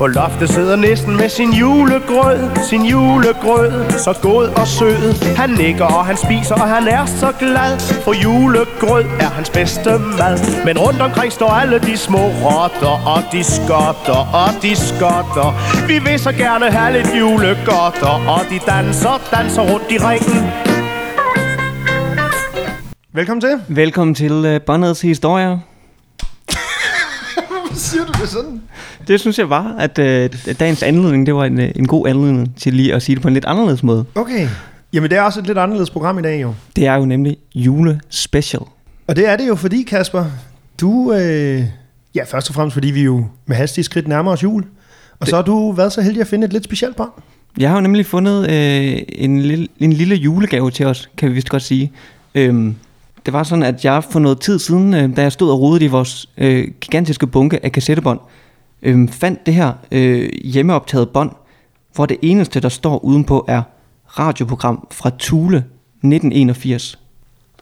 På loftet sidder næsten med sin julegrød Sin julegrød, så god og sød. Han nikker og han spiser og han er så glad. For julegrød er hans bedste mad. Men rundt omkring står alle de små rotter Og de skotter og de skotter. Vi vil så gerne have lidt julegodter Og de danser, danser rundt i ringen. Velkommen til. Velkommen til uh, Båndets Historier. Siger du det sådan? Det synes jeg var, at uh, dagens anledning, det var en, uh, en god anledning til lige at sige det på en lidt anderledes måde. Okay. Jamen, det er også et lidt anderledes program i dag, jo. Det er jo nemlig julespecial. Og det er det jo, fordi, Kasper, du... Øh, ja, først og fremmest, fordi vi jo med hastige skridt nærmer os jul. Og det. så har du været så heldig at finde et lidt specielt bånd. Jeg har jo nemlig fundet øh, en, lille, en lille julegave til os, kan vi vist godt sige. Øhm, det var sådan, at jeg for noget tid siden, øh, da jeg stod og rodede i vores øh, gigantiske bunke af kassettebånd, øh, fandt det her øh, hjemmeoptaget bånd, hvor det eneste, der står udenpå, er radioprogram fra Thule 1981.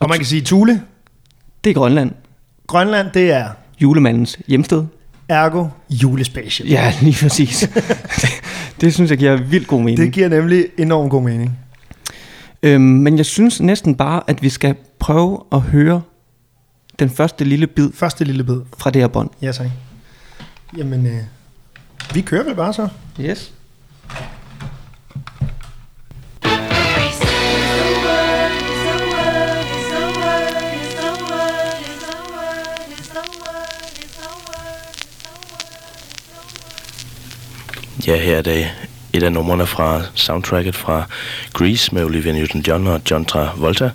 Og man kan sige Thule, Det er Grønland. Grønland, det er Julemandens hjemsted. ergo julespecial. Ja, lige præcis. det, det synes jeg giver vildt god mening. Det giver nemlig enormt god mening. Øhm, men jeg synes næsten bare, at vi skal prøve at høre den første lille bid Første lille bid. fra det her bånd. Ja, tak. Jamen, øh, vi kører vel bare så. Yes. Ja, her er det et af numrene fra soundtracket fra Grease med Olivia Newton-John og John Travolta.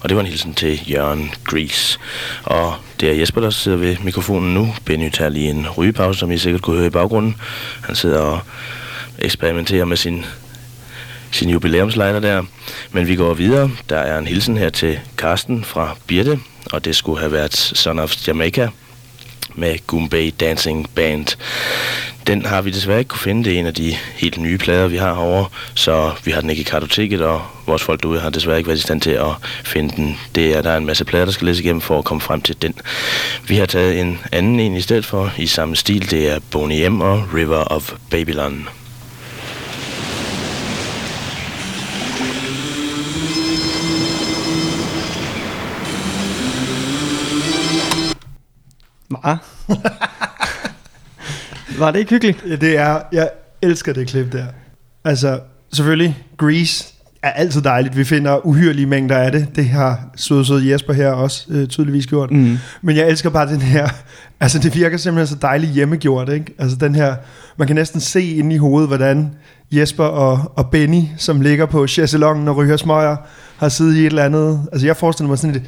Og det var en hilsen til Jørgen Grease. Og det er Jesper, der sidder ved mikrofonen nu. Benny tager lige en rygepause, som I sikkert kunne høre i baggrunden. Han sidder og eksperimenterer med sin, sin jubilæumslejder der. Men vi går videre. Der er en hilsen her til Karsten fra Birte, og det skulle have været Son of Jamaica med Goombay Dancing Band. Den har vi desværre ikke kunne finde. Det er en af de helt nye plader, vi har herovre, så vi har den ikke i kartoteket, og vores folk derude har desværre ikke været i stand til at finde den. Det er, der er en masse plader, der skal læse igennem for at komme frem til den. Vi har taget en anden en i stedet for, i samme stil. Det er Boney M. og River of Babylon. Var. var det ikke hyggeligt? Det er, jeg elsker det klip der. Altså, selvfølgelig, Grease er altid dejligt. Vi finder uhyrelige mængder af det. Det har søde, søde Jesper her også øh, tydeligvis gjort. Mm. Men jeg elsker bare den her, altså det virker simpelthen så dejligt hjemmegjort, ikke? Altså den her, man kan næsten se ind i hovedet, hvordan Jesper og, og Benny, som ligger på chaiselongen og ryger smøger, har siddet i et eller andet, altså jeg forestiller mig sådan et,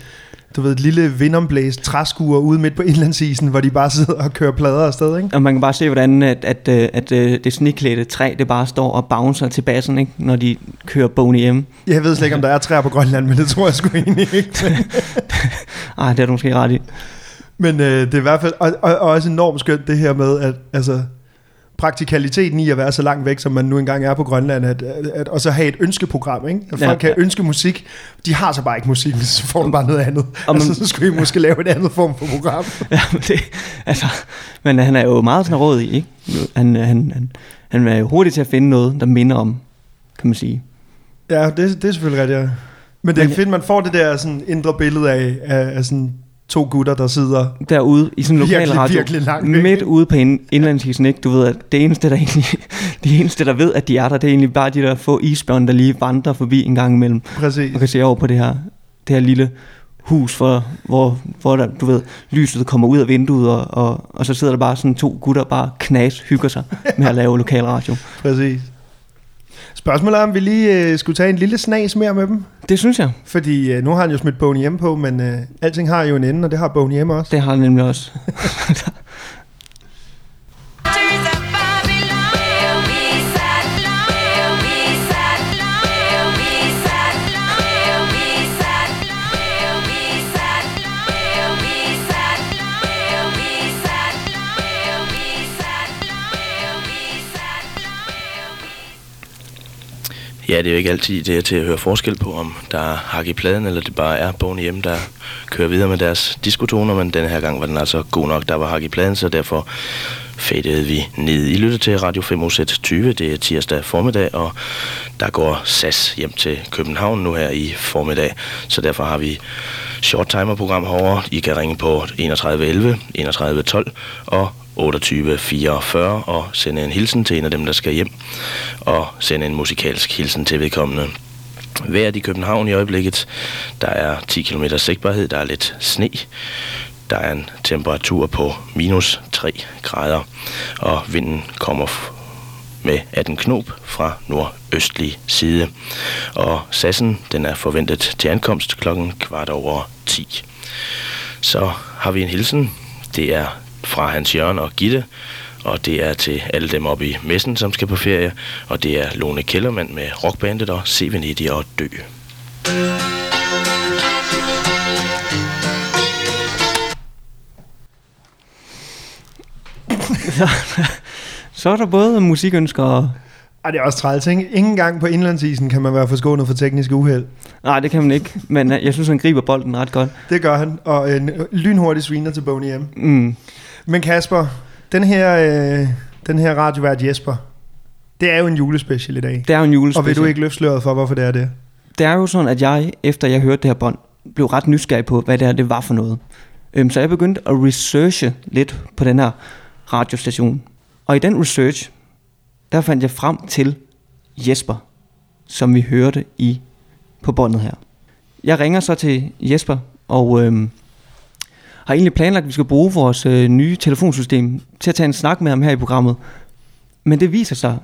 du ved, et lille vindomblæst træskur ude midt på indlandsisen, hvor de bare sidder og kører plader afsted, ikke? Og man kan bare se, hvordan at, at, øh, at, at det sniklædte træ, det bare står og bouncer til bassen, ikke? når de kører Boney M. Jeg ved slet ikke, om der er træer på Grønland, men det tror jeg sgu egentlig ikke. Ej, det er du måske ret i. Men øh, det er i hvert fald og, og, og også enormt skønt det her med, at altså, praktikaliteten i at være så langt væk, som man nu engang er på Grønland, at, at, at og så have et ønskeprogram, ikke? At folk Ja. ja. kan ønske musik. De har så bare ikke musik, så får du bare noget andet. Og man- altså, så skulle I måske lave et andet form for program. Ja, men det, altså, men han er jo meget sådan rådig, ikke? Han, han, han, han er jo hurtig til at finde noget, der minder om, kan man sige. Ja, det, det er selvfølgelig rigtigt, ja. Men det er fedt, man får det der sådan indre billede af, af, af sådan to gutter, der sidder Derude i sådan en lokal Virkelig, radio, virkelig langt væk, midt ude på ind- indlandsisen, ikke? Du ved, at det eneste, der egentlig, de eneste, der ved, at de er der, det er egentlig bare de der få isbjørn, der lige vandrer forbi en gang imellem. præcis. Man kan se over på det her, det her lille hus, for, hvor, hvor der, du ved, lyset kommer ud af vinduet, og, og, og så sidder der bare sådan to gutter, bare knas, hygger sig med at lave lokalradio. præcis. Spørgsmålet er, om vi lige øh, skulle tage en lille snas mere med dem. Det synes jeg. Fordi øh, nu har han jo smidt Boney M på, men øh, alting har jo en ende, og det har Boney M også. Det har han nemlig også. Ja, det er jo ikke altid det er til at høre forskel på, om der er hak i pladen, eller det bare er Boney hjemme, der kører videre med deres diskotoner, men denne her gang var den altså god nok, der var hak i pladen, så derfor fadede vi ned. I lytter til Radio 5 20, det er tirsdag formiddag, og der går SAS hjem til København nu her i formiddag, så derfor har vi short timer program herovre. I kan ringe på 31 11, 31 12 og 2844 og sende en hilsen til en af dem, der skal hjem, og sende en musikalsk hilsen til vedkommende. Vejret i København i øjeblikket, der er 10 km sigtbarhed, der er lidt sne, der er en temperatur på minus 3 grader, og vinden kommer med 18 knop fra nordøstlig side. Og sassen, den er forventet til ankomst klokken kvart over 10. Så har vi en hilsen. Det er fra Hans Jørgen og Gitte, og det er til alle dem oppe i messen, som skal på ferie, og det er Lone Kellermand med rockbandet og Se Venedig og Dø. Så er der både musikønsker og... Ej, det er også træls, ikke? Ingen gang på indlandsisen kan man være forskånet for tekniske uheld. Nej, det kan man ikke, men øh, jeg synes, han griber bolden ret godt. Det gør han, og en lynhurtig sviner til Boney M. Mm. Men Kasper, den her, øh, den her radiovært Jesper, det er jo en julespecial i dag. Det er jo en julespecial. Og vil du ikke løfte sløret for, hvorfor det er det? Det er jo sådan, at jeg, efter jeg hørte det her bånd, blev ret nysgerrig på, hvad det her det var for noget. Øhm, så jeg begyndte at researche lidt på den her radiostation. Og i den research, der fandt jeg frem til Jesper, som vi hørte i på båndet her. Jeg ringer så til Jesper, og øhm, har egentlig planlagt, at vi skal bruge vores øh, nye telefonsystem til at tage en snak med ham her i programmet. Men det viser sig,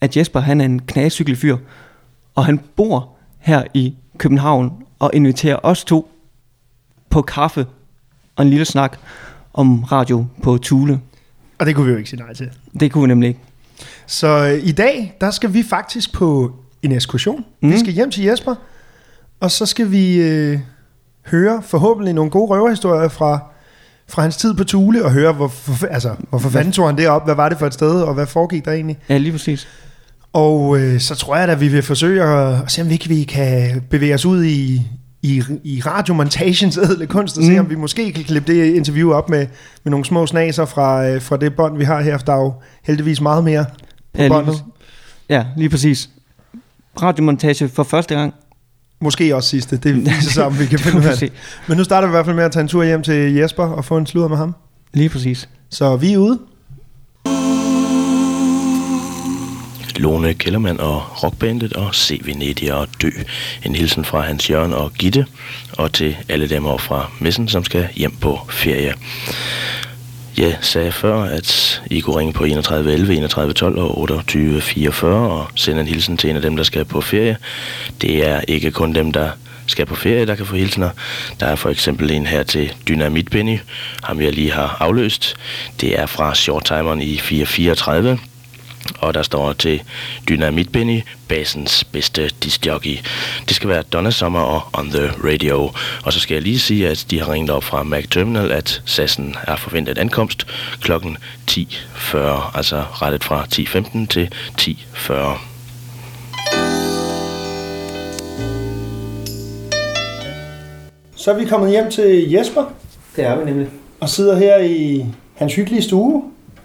at Jesper han er en knæcykel fyr, og han bor her i København og inviterer os to på kaffe og en lille snak om radio på Tule. Og det kunne vi jo ikke sige nej til. Det kunne vi nemlig ikke. Så øh, i dag, der skal vi faktisk på en ekskursion. Mm. Vi skal hjem til Jesper, og så skal vi øh, høre forhåbentlig nogle gode røverhistorier fra, fra hans tid på Tule, og høre, hvor, for, altså, hvorfor fanden tog han det op, hvad var det for et sted, og hvad foregik der egentlig. Ja, lige præcis. Og øh, så tror jeg da, vi vil forsøge at, at se, om vi ikke vi kan bevæge os ud i, i, i radiomontagens ædle kunst, og se, Mm. om vi måske kan klippe det interview op med, med nogle små snaser fra, øh, fra det bånd, vi har her. For der er jo heldigvis meget mere på Ja, lige, båndet. ja, lige præcis. Radiomontage for første gang. Måske også sidste. Det viser sig, om vi kan Det finde ud af det. Men nu starter vi i hvert fald med at tage en tur hjem til Jesper og få en sludder med ham. Lige præcis. Så vi er ude. Lone Kellermann og rockbandet og Se Venedig og Dø. En hilsen fra Hans Jørgen og Gitte, og til alle dem over fra messen, som skal hjem på ferie. Jeg sagde før, at I kunne ringe på 31 11, 31 12 og 28 44 og sende en hilsen til en af dem, der skal på ferie. Det er ikke kun dem, der skal på ferie, der kan få hilsener. Der er for eksempel en her til Dynamit Benny, ham jeg lige har afløst. Det er fra Shorttimeren i 434 og der står til Dynamit Benny, basens bedste discjockey. Det skal være Donna Summer og On The Radio. Og så skal jeg lige sige, at de har ringet op fra Mac Terminal, at sassen er forventet ankomst klokken 10.40, altså rettet fra 10.15 til 10.40. Så er vi kommet hjem til Jesper Det er vi nemlig. og sidder her i hans hyggelige stue.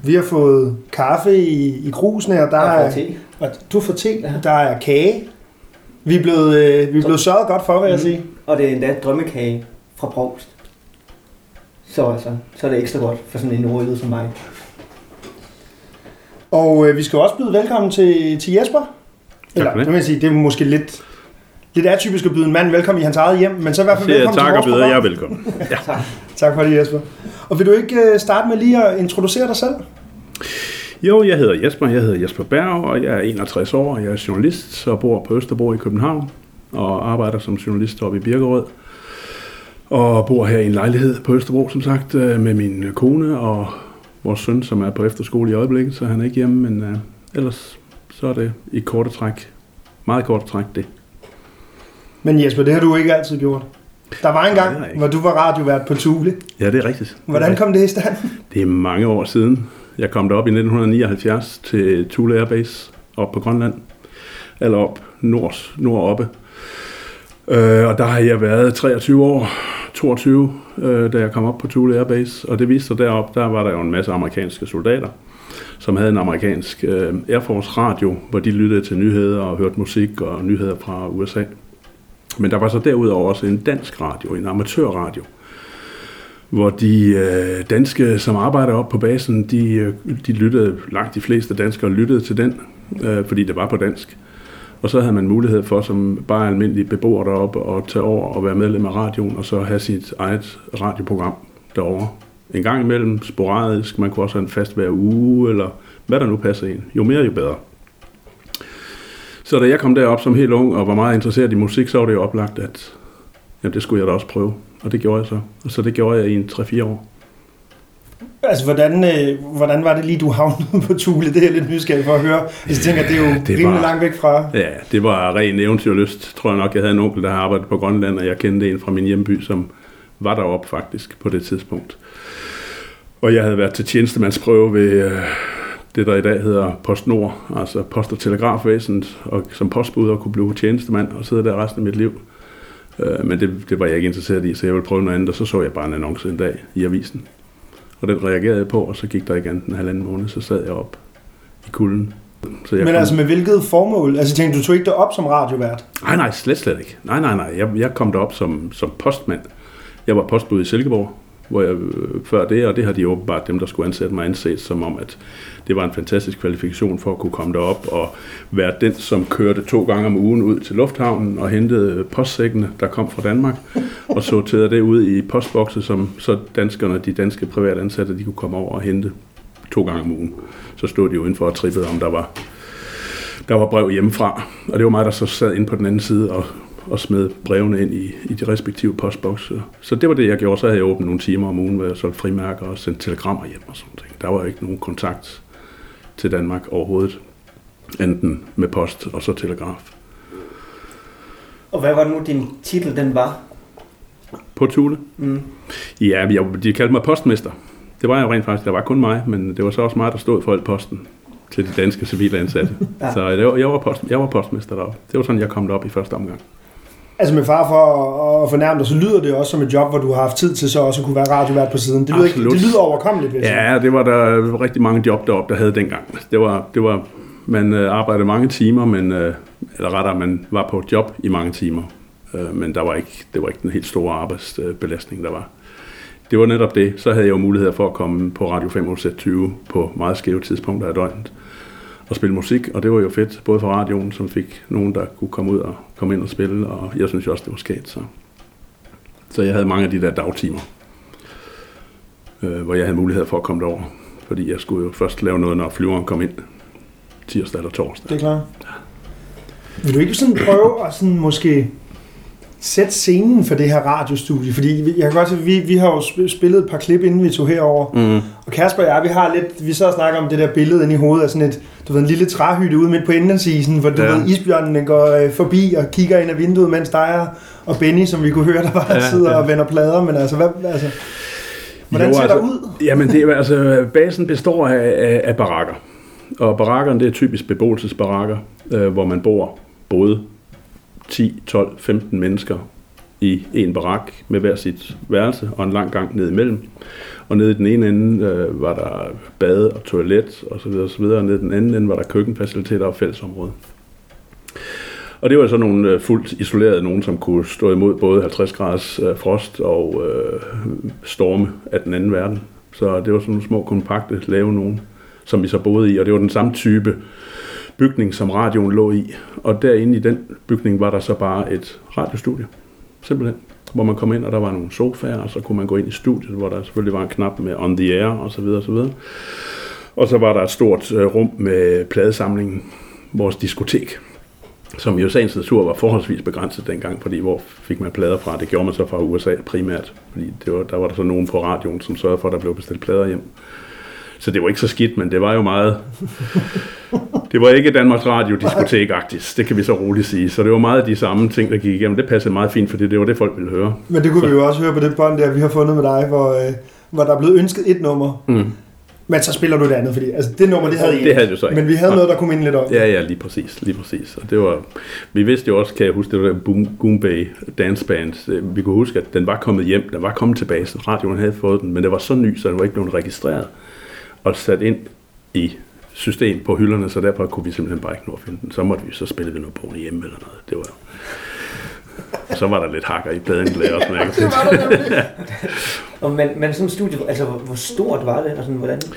Vi har fået kaffe i, i krusene, og der er, og du får te, Ja. der er kage. Vi er blevet, øh, vi er blevet sørget godt for, vil jeg Mhm. sige. Og det er endda drømmekage fra Provst. Så altså, så er det ekstra godt for sådan en nordjyde som mig. Og øh, vi skal også byde velkommen til, til Jesper. Eller, for det. det. vil jeg sige, det er måske lidt, lidt atypisk at byde en mand velkommen i hans eget hjem, men så i hvert fald velkommen takker og til vores byder jer program. velkommen. Tak for det, Jesper. Og vil du ikke øh, starte med lige at introducere dig selv? Jo, jeg hedder Jesper, jeg hedder Jesper Berg, og jeg er 61 år, og jeg er journalist, og bor på Østerbro i København, og arbejder som journalist oppe i Birkerød. Og bor her i en lejlighed på Østerbro, som sagt, øh, med min kone og vores søn, som er på efterskole i øjeblikket, så han er ikke hjemme, men uh, ellers så er det i korte træk, meget kort træk det. Men Jesper, det har du ikke altid gjort. Der var en gang, hvor du var radiovært på Tule. Ja, det er rigtigt. Hvordan kom det i stand? Det er mange år siden. Jeg kom derop i 1979 til Thule Airbase op på Grønland. eller op, nord, nordoppe. Øh, og der har jeg været 23 år, 22, øh, da jeg kom op på Thule Air Base. Og det viste sig derop, der var der jo en masse amerikanske soldater, som havde en amerikansk øh, Air Force radio, hvor de lyttede til nyheder og hørte musik og nyheder fra USA. Men der var så derudover også en dansk radio, en amatørradio, hvor de øh, danske, som arbejder op på basen, de, øh, de lyttede, langt de fleste danskere lyttede til den, øh, fordi det var på dansk. Og så havde man mulighed for, som bare almindelig beboer deroppe, at tage over og være medlem af radioen, og så have sit eget radioprogram derovre. En gang imellem, sporadisk, man kunne også have en fast hver uge, eller hvad der nu passer ind. Jo mere, jo bedre. Så da jeg kom derop som helt ung og var meget interesseret i musik, så var det jo oplagt, at jamen, det skulle jeg da også prøve. Og det gjorde jeg så. Og så det gjorde jeg i en 3-4 år. Altså, hvordan, øh, hvordan var det lige, du havnede på Thule? Det er jeg lidt nysgerrig for at høre. Jeg tænker, det er jo det rimelig var- langt væk fra. Ja, det var ren eventyrlyst, tror jeg nok. Jeg havde en onkel, der har arbejdet på Grønland, og jeg kendte en fra min hjemby, som var deroppe faktisk på det tidspunkt. Og jeg havde været til tjenestemandsprøve ved øh, det, der i dag hedder PostNord, altså Post- og Telegrafvæsenet, og som postbud og kunne blive tjenestemand og sidde der resten af mit liv. Øh, Men det, det var jeg ikke interesseret i, så jeg ville prøve noget andet, og så så jeg bare en annonce en dag i avisen. Og den reagerede jeg på, og så gik der ikke andet en halvanden måned, så sad jeg op i kulden. Så jeg Men kom- altså med hvilket formål? Altså tænkte, du tog ikke det op som radiovært? Nej, nej, slet, slet ikke. Nej, nej, nej. Jeg, jeg kom derop som, som postmand. Jeg var postbud i Silkeborg, hvor jeg øh, før det, og det har de åbenbart, dem der skulle ansætte mig, anset som om, at det var en fantastisk kvalifikation for at kunne komme derop og være den, som kørte to gange om ugen ud til lufthavnen og hentede postsækkene, der kom fra Danmark, og sorterede det ud i postbokse, som så danskerne, de danske private ansatte, de kunne komme over og hente to gange om ugen. Så stod de jo indenfor og trippede, om der var der var brev hjemmefra, og det var mig, der så sad inde på den anden side og, og smed brevene ind i, i de respektive postbokse. Så det var det, jeg gjorde. Så havde jeg åbnet nogle timer om ugen, hvor jeg solgte frimærker og sendte telegrammer hjem og sådan noget. Der var ikke nogen kontakt til Danmark overhovedet, enten med post og så telegraf. Og hvad var nu, din titel den var? På Thule? Mm. Ja, jeg, de kaldte mig postmester. Det var jeg jo rent faktisk. Der var kun mig, men det var så også mig, der stod for alt posten til de danske civile ansatte. Ja. Så jeg var, jeg, var post, jeg var postmester deroppe. Det var sådan, jeg kom derop i første omgang. Altså med far for at fornærme dig, så lyder det også som et job, hvor du har haft tid til så også at kunne være radiovært på siden. Det lyder, ikke, det lyder overkommeligt, hvis Ja, det var der rigtig mange job deroppe, der havde dengang. Det var, det var, man øh, arbejdede mange timer, men, øh, eller rettere, man var på job i mange timer. Øh, men der var ikke, det var ikke den helt store arbejdsbelastning, der var. Det var netop det. Så havde jeg jo mulighed for at komme på Radio 520 på meget skæve tidspunkter af døgnet og spille musik, og det var jo fedt, både for radioen, som fik nogen, der kunne komme ud og komme ind og spille, og jeg synes jo også, det var skægt, Så, så jeg havde mange af de der dagtimer øh, hvor jeg havde mulighed for at komme derover. Fordi jeg skulle jo først lave noget, når flyveren kom ind tirsdag eller torsdag. Det er klart. Vil du ikke sådan prøve at sådan måske sætte scenen for det her radiostudie? Fordi jeg kan godt se, vi, vi har jo sp- spillet et par klip, inden vi tog herover. Mm. Og Kasper og jeg, vi har lidt, vi så og snakker om det der billede inde i hovedet af sådan et, du ved, en lille træhytte ude midt på indlandsisen, hvor du Ja. ved, isbjørnene går øh, forbi og kigger ind af vinduet, mens dig og- Benny, som vi kunne høre, der bare Ja, sidder ja. og vender plader, men altså, hvad, altså hvordan Jo, ser altså, der ud? Jamen, det er, altså, basen består af, af, af barakker. Og barakkerne, det er typisk beboelsesbarakker, øh, hvor man bor både 10, 12, 15 mennesker i en barak med hver sit værelse og en lang gang ned imellem. Og nede i den ene ende øh, var der bade og toilet og så videre, og så videre. Og nede i den anden ende var der køkkenfaciliteter og fællesområde. Og det var så nogle øh, fuldt isolerede, nogen som kunne stå imod både 50 graders øh, frost og øh, storme af den anden verden. Så det var sådan nogle små, kompakte, lave nogen, som vi så boede i. Og det var den samme type bygning, som radioen lå i. Og derinde i den bygning var der så bare et radiostudie. Simpelthen. Hvor man kom ind, og der var nogle sofaer, og så kunne man gå ind i studiet, hvor der selvfølgelig var en knap med on the air, og så videre, og så videre. Og så var der et stort øh, rum med pladesamlingen, vores diskotek, som jo sagens natur var forholdsvis begrænset dengang, fordi hvor fik man plader fra? Det gjorde man så fra USA primært, fordi det var, der var der så nogen på radioen, som sørgede for, at der blev bestilt plader hjem. Så det var ikke så skidt, men det var jo meget... Det var ikke Danmarks Radio diskotek det kan vi så roligt sige. Så det var meget af de samme ting, der gik igennem. Det passede meget fint, fordi det var det, folk ville høre. Men det kunne vi jo også høre på det bånd der, vi har fundet med dig, hvor, øh, hvor der er blevet ønsket et nummer. Mm. Men så spiller du det andet, fordi altså, det nummer, det havde I Det havde vi så ikke. Men vi havde noget, der kunne minde lidt om. Ja, ja, lige præcis, lige præcis. Og det var, vi vidste jo også, kan jeg huske, det var der Boom, Boom Bay Dance Band. Øh, Vi kunne huske, at den var kommet hjem, den var kommet tilbage, så radioen havde fået den, men det var så ny, så den var ikke blevet registreret og sat ind i system på hylderne, så derfor kunne vi simpelthen bare ikke nå at finde den. Så måtte vi, så spille vi noget på hjemme eller noget. Det var så var der lidt hakker i pladen, kan jeg også mærke. Og men, men sådan et studie, altså hvor, hvor stort var det? Og sådan, hvordan, altså,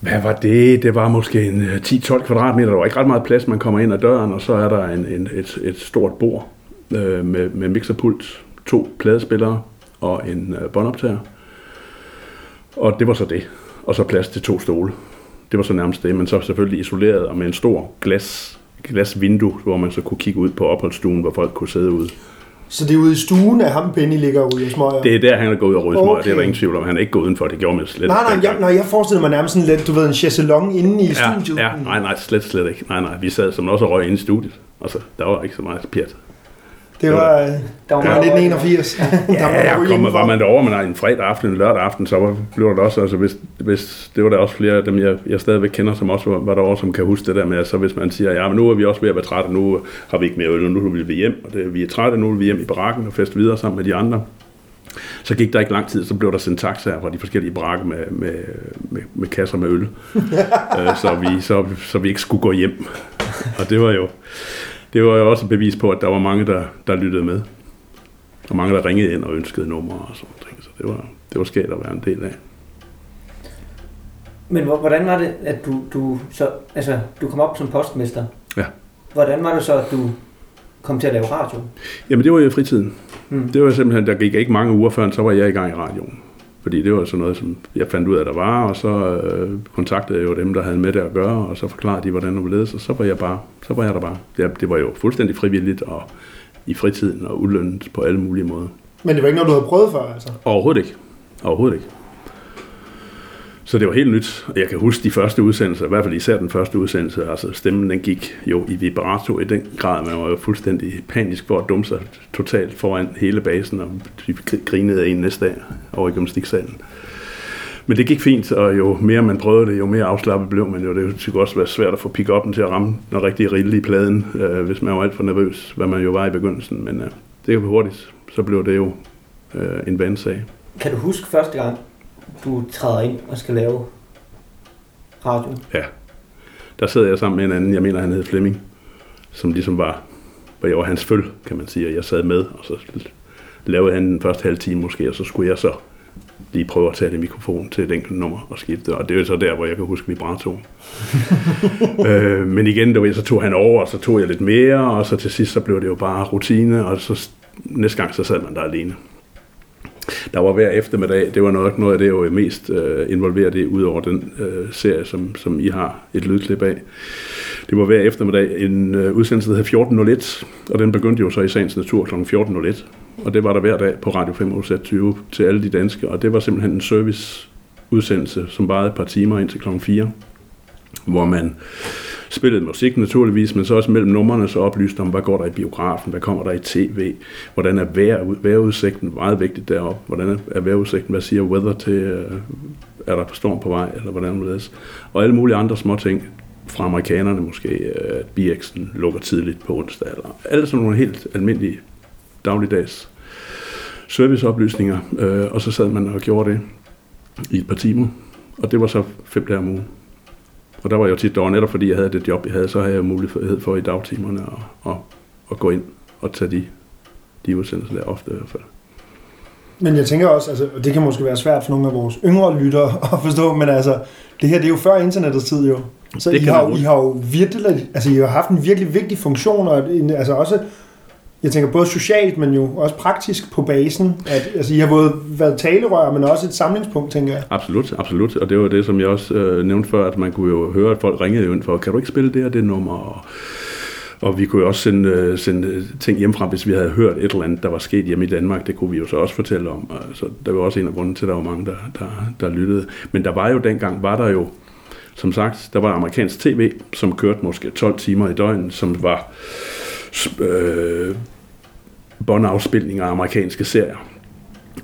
Hvad var det? Det var måske en øh, 10-12 kvadratmeter. Der var ikke ret meget plads. Man kommer ind ad døren, og så er der en, en, et, et stort bord øh, med, med mixerpult, to pladespillere og en øh, båndoptager. Og det var så det. Og så plads til to stole. Det var så nærmest det, men så selvfølgelig isoleret og med en stor glas, glasvindue, hvor man så kunne kigge ud på opholdsstuen, hvor folk kunne sidde ude. Så det er ude i stuen, at ham Benny ligger ude i smøger? Det er der, han er gået ud og rydde okay. Det er der ingen tvivl om. Han er ikke gået udenfor. Det gjorde man slet Nej, nej, ikke. jeg, nej, jeg forestiller mig nærmest sådan lidt, du ved, en chaiselong inde i Ja, studiet. ja, nej, nej, slet, slet ikke. Nej, nej, vi sad som også og røg inde i studiet. Altså, der var ikke så meget pjat. Det var, der var det var meget- 1981. Der var Ja, kom, var man derovre, men en fredag aften, en lørdag aften, så var, blev der også, altså hvis, hvis, det var der også flere af dem, jeg, jeg stadigvæk kender, som også var, var derovre, som kan huske det der med, at så hvis man siger, ja, men nu er vi også ved at være trætte, nu har vi ikke mere øl, nu vil vi hjem, og det, vi er trætte, nu vil vi hjem i barakken og feste videre sammen med de andre. Så gik der ikke lang tid, så blev der sendt taxaer fra de forskellige barakker med, med, med, med kasser med øl, øh, så, vi, så, så vi ikke skulle gå hjem. Og det var jo, det var jo også et bevis på, at der var mange, der, der lyttede med. Og mange, der ringede ind og ønskede numre og sådan noget. Så det var, det var skægt at være en del af. Men hvor- hvordan var det, at du, du, så, altså, du kom op som postmester? Ja. Hvordan var det så, at du kom til at lave radio? Jamen det var jo i fritiden. Mm. Det var simpelthen, der gik ikke mange uger før, så var jeg i gang i radioen. Fordi det var sådan noget, som jeg fandt ud af, der var, og så øh, kontaktede jeg jo dem, der havde med det at gøre, og så forklarede de, hvordan det var ledes, og så var jeg bare, så var jeg der bare. Det, det var jo fuldstændig frivilligt, og i fritiden, og ulønnet på alle mulige måder. Men det var ikke noget, du havde prøvet før, altså? Overhovedet ikke. Overhovedet ikke. Så det var helt nyt, jeg kan huske de første udsendelser, i hvert fald især den første udsendelse, altså stemmen den gik jo i vibrato i den grad, man var jo fuldstændig panisk for at dumme sig totalt foran hele basen, og de grinede af en næste dag over i gymnastiksalen. Men det gik fint, og jo mere man prøvede det, jo mere afslappet blev man jo. Det kunne også være svært at få pick til at ramme den rigtige rille i pladen, øh, hvis man var alt for nervøs, hvad man jo var i begyndelsen. Men øh, det var hurtigt, så blev det jo øh, en vandsag. Kan du huske første gang, du træder ind og skal lave radio? Ja. Der sad jeg sammen med en anden, jeg mener han hed Flemming, som ligesom var, hvor jeg var hans føl, kan man sige, og jeg sad med, og så lavede han den første halve time måske, og så skulle jeg så lige prøve at tage det mikrofon til et enkelt nummer og skifte, og det er jo så der, hvor jeg kan huske vibratoen. øh, men igen, der, så tog han over, og så tog jeg lidt mere, og så til sidst, så blev det jo bare rutine, og så næste gang, så sad man der alene. Der var hver eftermiddag, det var nok noget af det, jeg var mest øh, involveret i, ud over den øh, serie, som, som I har et lydklip af. Det var hver eftermiddag en øh, udsendelse, der hed 1401, og den begyndte jo så i sagens natur kl. 1401. Og det var der hver dag på Radio 520 til alle de danske, og det var simpelthen en serviceudsendelse, som varede et par timer ind til kl. 4, hvor man spillede musik naturligvis, men så også mellem numrene så oplyste om, hvad går der i biografen, hvad kommer der i tv, hvordan er vejr, vejrudsigten, meget vigtigt deroppe, hvordan er vejrudsigten, hvad siger weather til, øh, er der storm på vej, eller hvordan det er. Og alle mulige andre små ting fra amerikanerne måske, øh, at BX'en lukker tidligt på onsdag, eller alle sådan nogle helt almindelige dagligdags serviceoplysninger, øh, og så sad man og gjorde det i et par timer, og det var så fem dage om ugen. Og der var jeg jo tit derovre, netop fordi jeg havde det job, jeg havde, så havde jeg mulighed for i dagtimerne at, at, at gå ind og tage de, de udsendelser der ofte i hvert fald. Men jeg tænker også, altså, og det kan måske være svært for nogle af vores yngre lyttere at forstå, men altså, det her det er jo før internettets tid jo. Så Det I har, I har jo virkelig, altså I har haft en virkelig vigtig funktion, og en, altså også, jeg tænker både socialt, men jo også praktisk på basen, at altså, I har både været talerør, men også et samlingspunkt, tænker jeg. Absolut, absolut. Og det var det, som jeg også øh, nævnte før, at man kunne jo høre, at folk ringede ind for, kan du ikke spille det og det nummer? Og, og vi kunne jo også sende, øh, sende ting hjemmefra, hvis vi havde hørt et eller andet, der var sket hjemme i Danmark. Det kunne vi jo så også fortælle om. Så der var også en af grunden til, at der var mange, der, der, der lyttede. Men der var jo dengang, var der jo, som sagt, der var amerikansk tv, som kørte måske 12 timer i døgnet, som var øh, båndafspilninger af amerikanske serier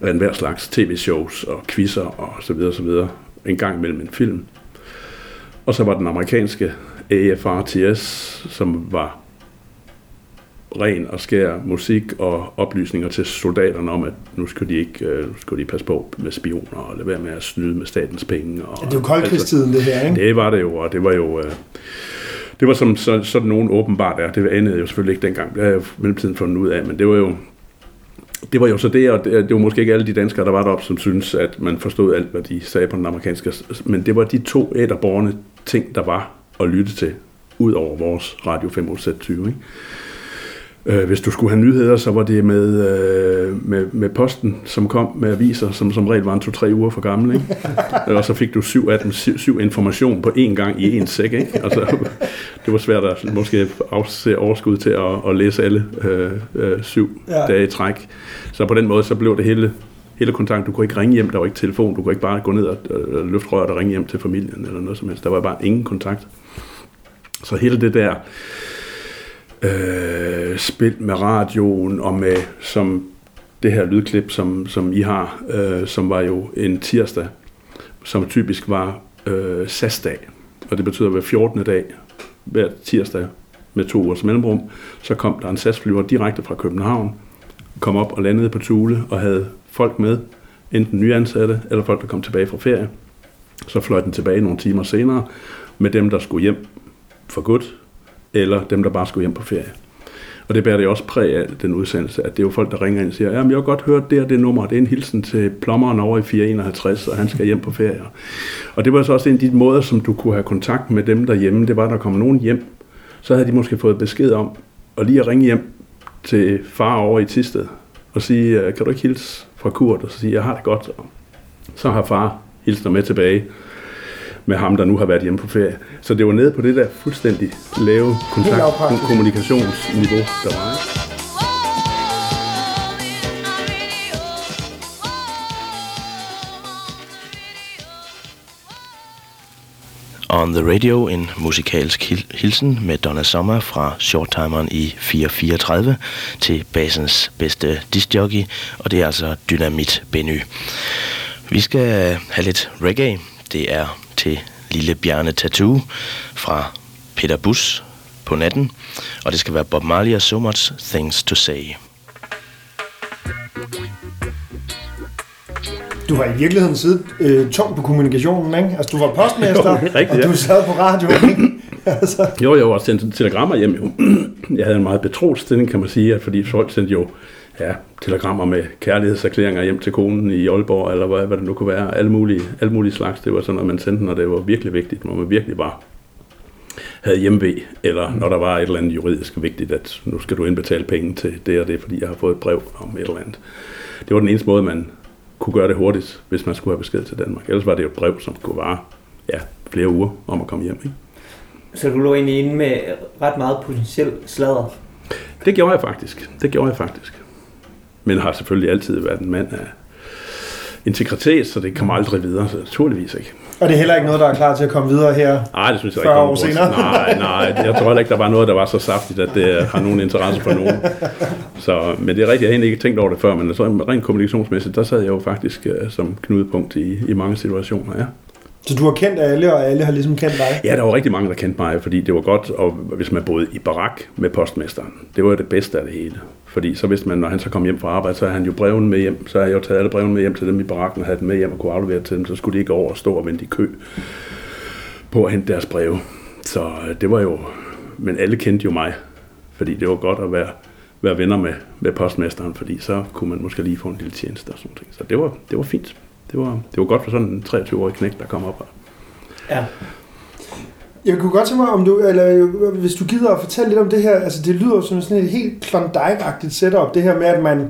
af enhver slags tv-shows og quizzer og så videre, så videre. en gang imellem en film. Og så var den amerikanske AFRTS, som var ren og skær musik og oplysninger til soldaterne om, at nu skulle de ikke øh, nu skulle de passe på med spioner og lade være med at snyde med statens penge. Og, Ja, det jo koldkrigstiden, det her, ikke? det var det jo, og det var jo... Øh, det var som så, sådan nogen åbenbart er. Det anede jeg jo selvfølgelig ikke dengang. Det har jeg jo mellemtiden fundet ud af, men det var jo... Det var jo så det, og det, det var måske ikke alle de danskere, der var deroppe, som synes, at man forstod alt, hvad de sagde på den amerikanske... Men det var de to æderborgerne ting, der var at lytte til, ud over vores Radio 520, ikke? Øh, Hvis du skulle have nyheder, så var det med, øh, med, med posten, som kom med aviser, som som regel var en to-tre uger for gammel. Ikke? og så fik du syv af dem, syv, syv information på én gang i en sæk. Ikke? Altså, det var svært at måske afse overskud til at, at læse alle øh, øh, syv Ja. dage i træk. Så på den måde, så blev det hele, hele kontakt. Du kunne ikke ringe hjem, der var ikke telefon. Du kunne ikke bare gå ned og øh, løfte røret og ringe hjem til familien eller noget som helst. Der var bare ingen kontakt. Så hele det der øh, spil med radioen og med som det her lydklip, som, som I har, øh, som var jo en tirsdag, som typisk var øh, SAS-dag. Og det betyder, hver 14. dag, hver tirsdag med to ugers mellemrum, så kom der en SAS-flyver direkte fra København, kom op og landede på Tule og havde folk med, enten nyansatte eller folk, der kom tilbage fra ferie. Så fløj den tilbage nogle timer senere med dem, der skulle hjem for godt, eller dem, der bare skulle hjem på ferie. Og det bærer det også præg af, den udsendelse, at det er jo folk, der ringer ind og siger, ja, jeg har godt hørt det og det nummer, det er en hilsen til plommeren over i 451, og han skal hjem på ferie. Og det var så også en af de måder, som du kunne have kontakt med dem derhjemme, det var, at der kom nogen hjem, så havde de måske fået besked om, at lige at ringe hjem til far over i Tisted, og sige, øh, kan du ikke hilse fra Kurt, og så sige, jeg har det godt. Og så har far hilst dig med tilbage med ham, der nu har været hjemme på ferie. Så det var nede på det der fuldstændig lave kontakt, lavpraktisk. kommunikationsniveau, der var. Ikke? On the Radio, en musikalsk hil- hilsen med Donna Sommer fra Shorttimeren i 434 til basens bedste discjockey, og det er altså Dynamit Benny. Vi skal have lidt reggae. Det er til Lille Bjarne Tattoo fra Peter Bus på natten, og det skal være Bob Marley og So Much Things to Say. Du har i virkeligheden siddet øh, tungt på kommunikationen, ikke? Altså, du var postmester, Jo, det er rigtigt, og ja. du sad på radioen, ikke? altså, Jo, jo, og sendte telegrammer hjem jo. Jeg havde en meget betroet stilling, kan man sige, at fordi folk sendte jo ja, telegrammer med kærlighedserklæringer hjem til konen i Aalborg, eller hvad, hvad det nu kunne være. Alle mulige, alle mulige slags. Det var sådan noget, man sendte, når det var virkelig vigtigt, når man virkelig bare havde hjemvej, eller når der var et eller andet juridisk vigtigt, at nu skal du indbetale penge til det og det, fordi jeg har fået et brev om et eller andet. Det var den eneste måde, man kunne gøre det hurtigt, hvis man skulle have besked til Danmark. Ellers var det jo et brev, som kunne vare ja, flere uger om at komme hjem. Ikke? Så du lå egentlig inde med ret meget potentiel sladder. Det gjorde jeg faktisk. Det gjorde jeg faktisk. Men har selvfølgelig altid været en mand af integritet, så det kommer aldrig videre. Så naturligvis ikke. og det er heller ikke noget, der er klar til at komme videre her. Nej, det synes jeg 40 ikke. år senere. Nej, nej. Jeg tror heller ikke, der var noget, der var så saftigt, at det har nogen interesse for nogen. Så, men det er rigtigt, jeg har egentlig ikke tænkt over det før, men så rent kommunikationsmæssigt, der sad jeg jo faktisk uh, som knudepunkt i, i mange situationer, ja. Så du har kendt alle, og alle har ligesom kendt dig. Ja, der var rigtig mange, der kendte mig, fordi det var godt, og hvis man boede i barak med postmesteren. Det var jo det bedste af det hele. Fordi så vidste man, når han så kom hjem fra arbejde, så havde han jo breven med hjem. Så havde jeg jo taget alle brevene med hjem til dem i barakken og havde dem med hjem og kunne aflevere til dem. Så skulle de ikke over og stå og vente i kø på at hente deres breve. Så øh, det var jo... Men alle kendte jo mig, fordi det var godt at være, være venner med, med postmesteren, fordi så kunne man måske lige få en lille tjeneste og sådan noget. Så det var, det var fint. Det var, det var godt for sådan en 23-årig knæk, der kom op her. Ja. Jeg kunne godt tænke mig, om du, eller øh, hvis du gider at fortælle lidt om det her, altså det lyder som sådan et helt Klondike-agtigt setup, det her med, at man,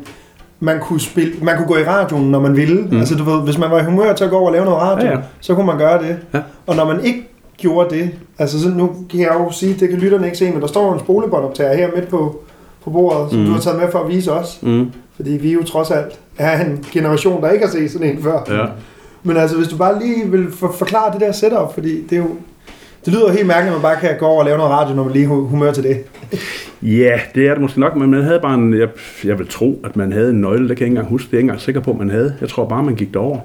man kunne spille, man kunne gå i radioen, når man ville. Mm. Altså du ved, hvis man var i humør til at gå over og lave noget radio, Ja, ja. så kunne man gøre det. Ja. Og når man ikke gjorde det, altså så nu kan jeg jo sige, det kan lytterne ikke se, men der står jo en spolebåndoptager her midt på, på bordet, som Mm. du har taget med for at vise os. Mm. Fordi vi er jo trods alt er en generation, der ikke har set sådan en før. Ja. Men altså, hvis du bare lige vil for, forklare det der setup, fordi det er jo... Det lyder helt mærkeligt, at man bare kan gå over og lave noget radio, når man lige humør til det. Ja, det er det måske nok, men man havde bare en, jeg, jeg vil tro, at man havde en nøgle, det kan jeg ikke engang huske, det er jeg ikke engang sikker på, at man havde. Jeg tror bare, man gik derover.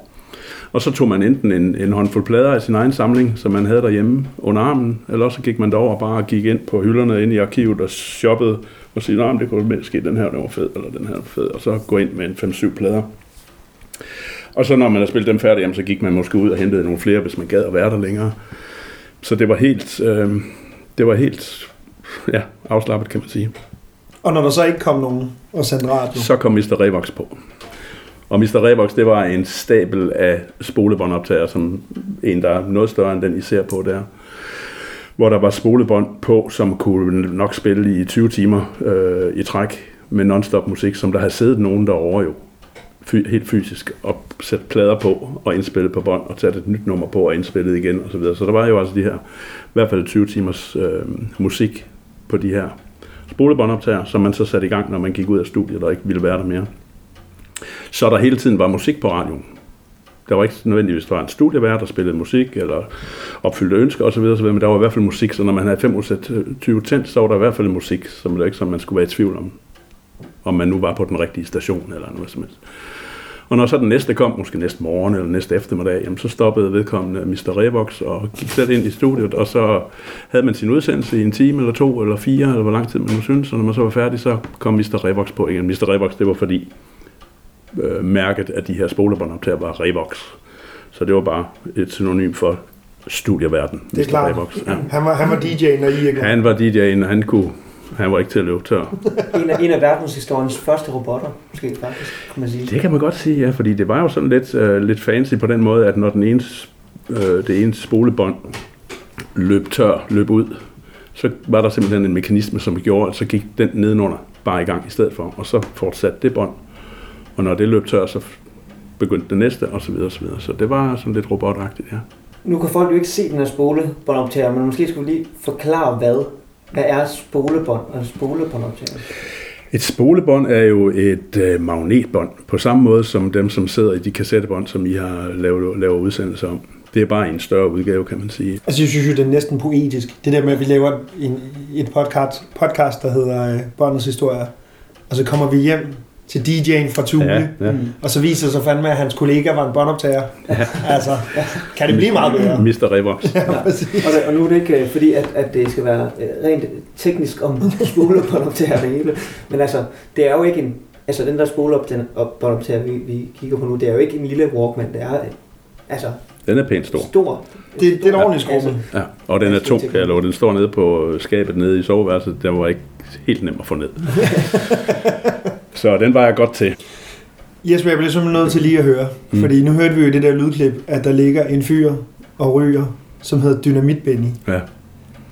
Og så tog man enten en, en håndfuld plader af sin egen samling, som man havde derhjemme under armen, eller også så gik man derover og bare gik ind på hylderne inde i arkivet og shoppede og sige, nej, det kunne ske, den her den var fed, eller den her var fed, og så gå ind med en 5-7 plader. Og så når man havde spillet dem færdig, jamen, så gik man måske ud og hentede nogle flere, hvis man gad at være der længere. Så det var helt, øh, det var helt ja, afslappet, kan man sige. Og når der så ikke kom nogen og sendte radio, Så kom Mr. Revox på. Og Mr. Revox, det var en stabel af spolebåndoptager, som en, der er noget større end den, I ser på der. Hvor der var spolebånd på, som kunne nok spille i 20 timer øh, i træk med non-stop musik, som der havde siddet nogen derovre jo. Fy, helt fysisk, og sat plader på og indspille på bånd, og tage et nyt nummer på og indspille igen og så videre. Så der var jo altså de her, i hvert fald 20 timers øh, musik på de her spolebåndoptager, som man så satte i gang, når man gik ud af studiet og ikke ville være der mere. Så der hele tiden var musik på radioen. Der var ikke nødvendigvis var en studievært, der spillede musik, eller opfyldte ønsker osv., osv., men der var i hvert fald musik, så når man havde 25 tændt, så var der i hvert fald musik, som det ikke som man skulle være i tvivl om, om man nu var på den rigtige station, eller noget som helst. Og når så den næste kom, måske næste morgen eller næste eftermiddag, jamen, så stoppede vedkommende Mr. Revox og gik selv ind i studiet, og så havde man sin udsendelse i en time eller to eller fire, eller hvor lang tid man nu synes, og når man så var færdig, så kom Mr. Revox på igen. Mr. Revox, det var fordi øh, mærket af de her spolebåndoptager var Revox. Så det var bare et synonym for studieverden. det er Mr. klart. Revox. Ja. Han var, han var DJ'en, og I ikke. Han var DJ'en, og han kunne han var ikke til at løbe tør. En af, en af verdenshistoriens første robotter, måske faktisk, kan man sige. Det kan man godt sige, ja, fordi det var jo sådan lidt, øh, lidt fancy på den måde, at når den ene, øh, det ene spolebånd løb tør, løb ud, så var der simpelthen en mekanisme, som gjorde, at så gik den nedenunder bare i gang i stedet for, og så fortsatte det bånd. Og når det løb tør, så begyndte det næste, og så videre, og så videre. Så det var sådan lidt robotagtigt, ja. Nu kan folk jo ikke se den her spolebåndoptager, men måske skulle vi lige forklare, hvad. Hvad er spolebånd og spolebåndoptager? Et spolebånd er jo et øh, magnetbånd, på samme måde som dem, som sidder i de kassettebånd, som I har lavet, lavet udsendelser om. Det er bare en større udgave, kan man sige. Altså, jeg synes jo, det er næsten poetisk. Det der med, at vi laver en, et podcast, podcast, der hedder øh, Båndets Historie. Og så kommer vi hjem til DJ'en fra Tule, Ja, ja. og så viser det sig fandme, at hans kollega var en båndoptager. Ja. Altså, kan det blive meget bedre? Mr. Revox. Ja, præcis. Og, det, og nu er det ikke øh, fordi, at, at det skal være øh, rent teknisk om spolebåndoptager det hele. Men altså, det er jo ikke en... Altså, den der spolebåndoptager, vi, vi kigger på nu, det er jo ikke en lille Walkman. Det er øh, altså Den er pænt stor. stor. Det, det er en ordentlig skrumme. Ja, og den er tung, kan jeg love. Den står nede på skabet nede i soveværelset. Den var ikke helt nem at få ned. Så den var jeg godt til. Jesper, jeg bliver simpelthen nødt til lige at høre. Mm. Fordi nu hørte vi jo i det der lydklip, at der ligger en fyr og ryger, som hedder Dynamit Benny. Ja.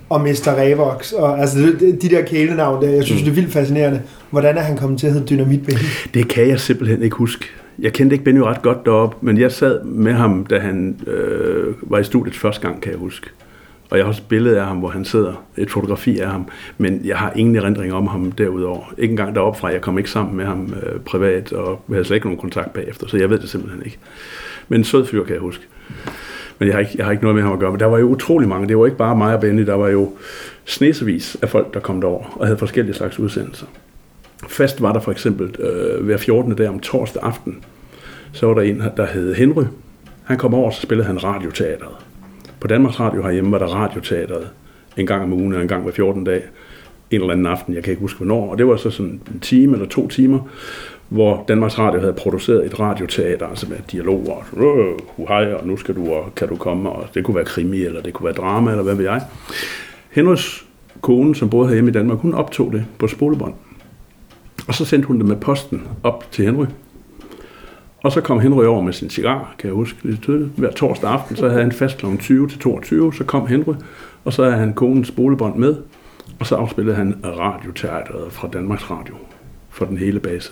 Og Mr. Revox. Og altså, de, de der kælenavn der, jeg synes, mm. det er vildt fascinerende. Hvordan er han kommet til at hedde Dynamit Benny? Det kan jeg simpelthen ikke huske. Jeg kendte ikke Benny ret godt deroppe, men jeg sad med ham, da han øh, var i studiet første gang, kan jeg huske. Og jeg har også et billede af ham, hvor han sidder. Et fotografi af ham. Men jeg har ingen erindring om ham derudover. Ikke engang deroppe fra. Jeg kom ikke sammen med ham øh, privat, og vi havde slet ikke nogen kontakt bagefter, så jeg ved det simpelthen ikke. Men en sød fyr, kan jeg huske. Men jeg har, ikke, jeg har ikke noget med ham at gøre. Men der var jo utrolig mange. Det var ikke bare mig og Benny. Der var jo snesevis af folk, der kom derover og havde forskellige slags udsendelser. Fast var der for eksempel øh, hver 14. dag om torsdag aften, så var der en, der hed Henry. Han kom over, og så spillede han radioteateret. På Danmarks Radio herhjemme var der radioteateret en gang om ugen, eller en gang hver 14 dag. En eller anden aften, jeg kan ikke huske hvornår. Og det var så sådan en time eller to timer, hvor Danmarks Radio havde produceret et radioteater, altså med dialoger, og øh, uh, hej, og nu skal du, og kan du komme, og det kunne være krimi, eller det kunne være drama, eller hvad ved jeg. Henrys kone, som boede herhjemme i Danmark, hun optog det på spolebånd. Og så sendte hun det med posten op til Henry. Og så kom Henry over med sin cigar, kan jeg huske lidt tydeligt. Hver torsdag aften, så havde han fast kl. 20 til 22, så kom Henry, og så havde han konens spolebånd med, og så afspillede han radioteateret fra Danmarks Radio for den hele base.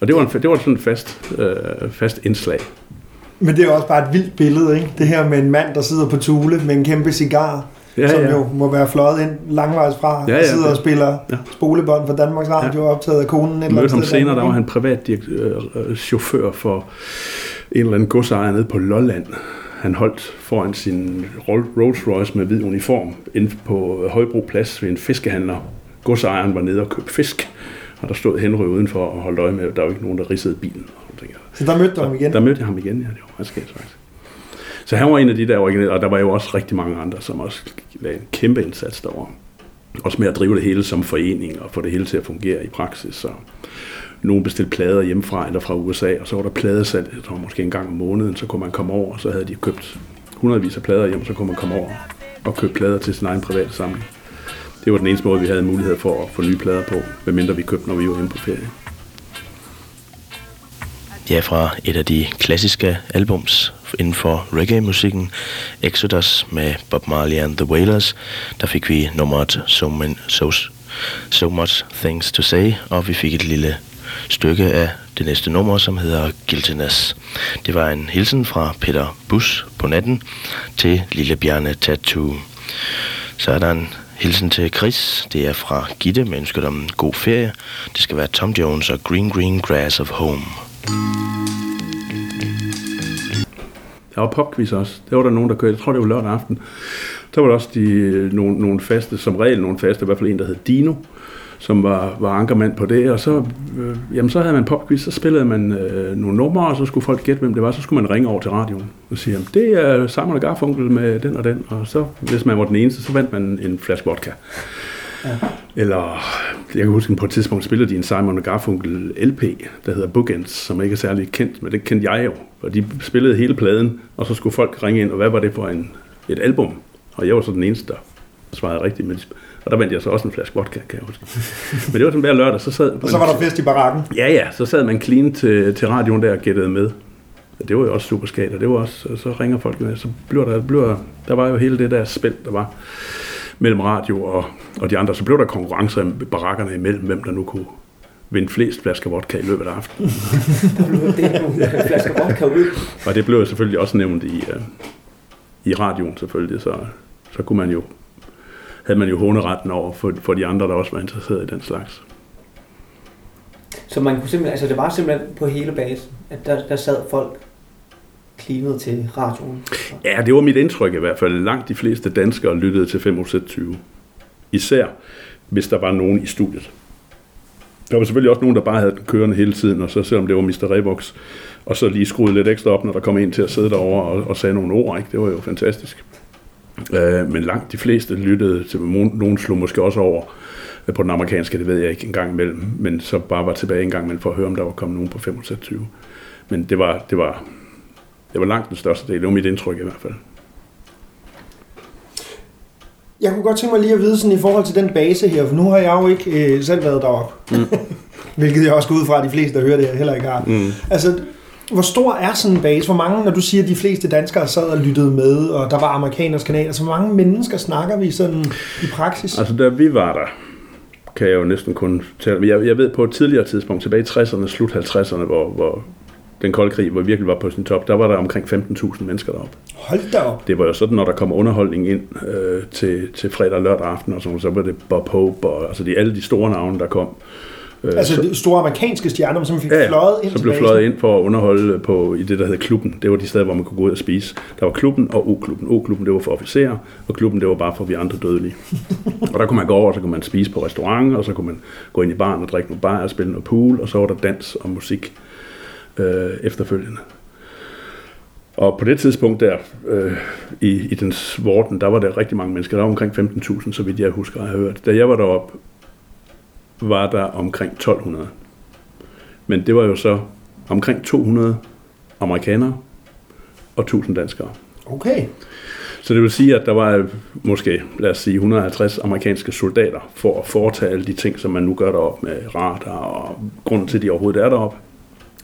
Og det var, en, det var sådan et fast, øh, fast indslag. Men det er også bare et vildt billede, ikke? Det her med en mand, der sidder på Tule med en kæmpe cigar, Ja, ja, som ja. jo må være fløjet ind langvejs fra, Ja, ja, ja, sidder det- og spiller ja. ja. spolebånd for Danmarks Radio, ja. optaget af konen. et mødte ham sted senere, der var han privat øh, øh, chauffør for en eller anden godsejer nede på Lolland. Han holdt foran sin Roll- Rolls Royce med hvid uniform inde på Højbro Plads ved en fiskehandler. Godsejeren var nede og købte fisk, og der stod Henry udenfor og holdt øje med, at der var ikke nogen, der ridsede bilen. Så der mødte du ham igen? Der mødte jeg ham igen, ja, det var meget skægt faktisk. Så han var en af de der originale, og der var jo også rigtig mange andre, som også lagde en kæmpe indsats derovre. Også med at drive det hele som forening og få det hele til at fungere i praksis. Så nogen bestilte plader hjemmefra eller fra USA, og så var der pladesalg, jeg tror måske en gang om måneden, så kunne man komme over, og så havde de købt hundredvis af plader hjem, så kunne man komme over og købe plader til sin egen private samling. Det var den eneste måde, vi havde mulighed for at få nye plader på, medmindre vi købte, når vi var hjemme på ferie. Ja, fra et af de klassiske albums inden for reggae-musikken, Exodus med Bob Marley and the Wailers, der fik vi nummeret So, Man, so, so Much Things to Say, og vi fik et lille stykke af det næste nummer, som hedder Guiltiness. Det var en hilsen fra Peter Bus på natten til Lille Bjarne Tattoo. Så er der en hilsen til Chris. Det er fra Gitte med ønsket om en god ferie. Det skal være Tom Jones og Green Green Grass of Home. Der var popquiz også. Der var der nogen, der kørte. Jeg tror, det var lørdag aften. Der var der også de, øh, nogle, nogle faste, som regel nogle faste, i hvert fald en, der hed Dino, som var, var ankermand på det. Og så, øh, jamen, så havde man popquiz, så spillede man øh, nogle numre, og så skulle folk gætte, hvem det var. Så skulle man ringe over til radioen og sige, jamen, det er Simon og Garfunkel med den og den. Og så, hvis man var den eneste, så vandt man en flaske vodka. Eller, jeg kan huske, på et tidspunkt spillede de en Simon Garfunkel LP, der hedder Bookends, som ikke er særlig kendt, men det kendte jeg jo. Og de spillede hele pladen, og så skulle folk ringe ind, og hvad var det for en, et album? Og jeg var så den eneste, der svarede rigtigt. Men, og der vandt jeg så også en flaske vodka, kan jeg huske. Men det var sådan hver lørdag, så sad Og så var der fest i barakken. Ja, ja, så sad man clean til, til radioen der og gættede med. Og det var jo også super skat, og det var også, og så ringer folk med, så bliver der, bliver, der var jo hele det der spænd, der var mellem radio og, og de andre. Så blev der konkurrencer i barakkerne imellem, hvem der nu kunne vinde flest flasker vodka i løbet af aftenen. Det er nogle flasker vodka ud. Og det blev selvfølgelig også nævnt i, uh, i radioen selvfølgelig, så, så kunne man jo, havde man jo håneretten over for, for de andre, der også var interesseret i den slags. Så man kunne simpelthen, altså det var simpelthen på hele basen, at der, der sad folk klinet til radioen. Ja, det var mit indtryk i hvert fald. Langt de fleste danskere lyttede til 520. Især hvis der var nogen i studiet. Der var selvfølgelig også nogen, der bare havde den kørende hele tiden, og så selvom det var Mr. Revox, og så lige skruede lidt ekstra op, når der kom en til at sidde derovre og, og sagde nogle ord. Ikke? Det var jo fantastisk. Øh, men langt de fleste lyttede til, nogen slog måske også over øh, på den amerikanske, det ved jeg ikke engang imellem, men så bare var tilbage en gang imellem for at høre, om der var kommet nogen på 25. Men det var, det var, det var langt den største del. Det var mit indtryk i hvert fald. Jeg kunne godt tænke mig lige at vide sådan i forhold til den base her, for nu har jeg jo ikke øh, selv været deroppe. Mm. Hvilket jeg også går ud fra, at de fleste, der hører det her, heller ikke har. Mm. Altså, hvor stor er sådan en base? Hvor mange, når du siger, at de fleste danskere sad og lyttede med, og der var amerikaners kanaler, så hvor mange mennesker snakker vi sådan i praksis? Altså, da vi var der, kan jeg jo næsten kun tale. Jeg, jeg ved på et tidligere tidspunkt, tilbage i 60'erne, slut 50'erne, hvor, hvor den kolde krig, hvor virkelig var på sin top, der var der omkring 15.000 mennesker deroppe. Hold da op. Det var jo sådan, når der kom underholdning ind øh, til, til fredag og lørdag aften, og sådan, så var det Bob Hope, og altså de, alle de store navne, der kom. Øh, Altså så- de store amerikanske stjerner, som fik Ja, fløjet ind så blev fløjet ind for at underholde på, i det, der hed klubben. Det var de steder, hvor man kunne gå ud og spise. Der var klubben og O-klubben. O-klubben, det var for officerer, og klubben, det var bare for vi andre dødelige. og der kunne man gå over, og så kunne man spise på restaurant, og så kunne man gå ind i baren og drikke nogle bajer og spille noget pool, og så var der dans og musik øh, efterfølgende. Og på det tidspunkt der, øh, i, i den vorten, der var der rigtig mange mennesker. Der var omkring 15.000, så vidt jeg husker at have hørt. Da jeg var deroppe, var der omkring 1200. Men det var jo så omkring 200 amerikanere og 1000 danskere. Okay. Så det vil sige, at der var måske, lad os sige, 150 amerikanske soldater for at foretage alle de ting, som man nu gør deroppe med radar og grunden til, at de overhovedet er deroppe.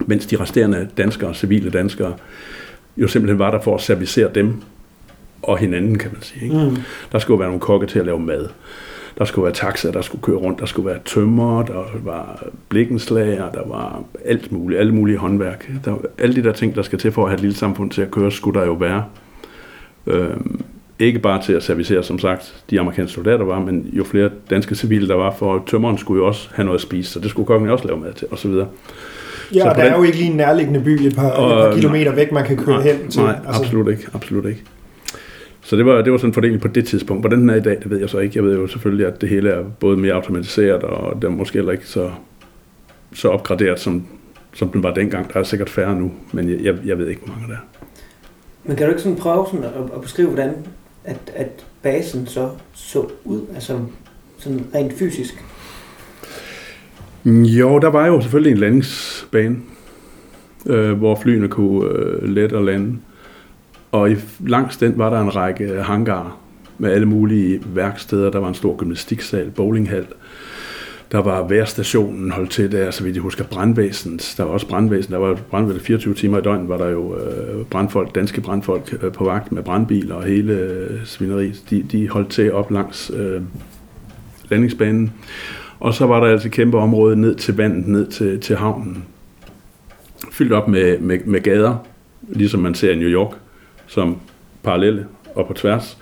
Mens de resterende danskere, civile danskere, jo simpelthen var der for at servicere dem og hinanden, kan man sige. Ikke? Mm. Der skulle være nogle kokke til at lave mad. Der skulle være taxaer, der skulle køre rundt. Der skulle være tømmer, der var blikkenslager, der var alt muligt, alle mulige håndværk. Der, alle de der ting, der skal til for at have et lille samfund til at køre, skulle der jo være. Øhm, ikke bare til at servicere, som sagt, de amerikanske soldater var, men jo flere danske civile der var, for tømmeren skulle jo også have noget at spise, så det skulle kokken også lave mad til, osv. Ja, Så og der den- er jo ikke lige en nærliggende by et par, Og- et par kilometer væk, man kan køre nej, hen til. Nej, absolut ikke, absolut ikke. Så det var, det var sådan en fordeling på det tidspunkt. Hvordan den er i dag, det ved jeg så ikke. Jeg ved jo selvfølgelig, at det hele er både mere automatiseret, og det er måske heller ikke så, så opgraderet, som som den var dengang. Der er sikkert færre nu, men jeg, jeg, jeg ved ikke, hvor mange der er. Men kan du ikke sådan prøve sådan at, at beskrive, hvordan at, at basen så så ud, altså sådan rent fysisk? Mm, jo, der var jo selvfølgelig en landingsbane, øh, hvor flyene kunne øh, let og lande. Og i, langs den var der en række hangarer med alle mulige værksteder. Der var en stor gymnastiksal, bowlinghal. Der var værstationen holdt til der, så vidt jeg husker, brandvæsenet. Der var også brandvæsen. Der var brandvæsen 24 timer i døgnet, var der jo øh, brandfolk, danske brandfolk øh, på vagt med brandbiler og hele øh, svineriet. De, de holdt til op langs øh, landingsbanen. Og så var der altså et kæmpe område ned til vandet, ned til, til havnen. Fyldt op med, med, med gader, ligesom man ser i New York, som parallelle og på tværs.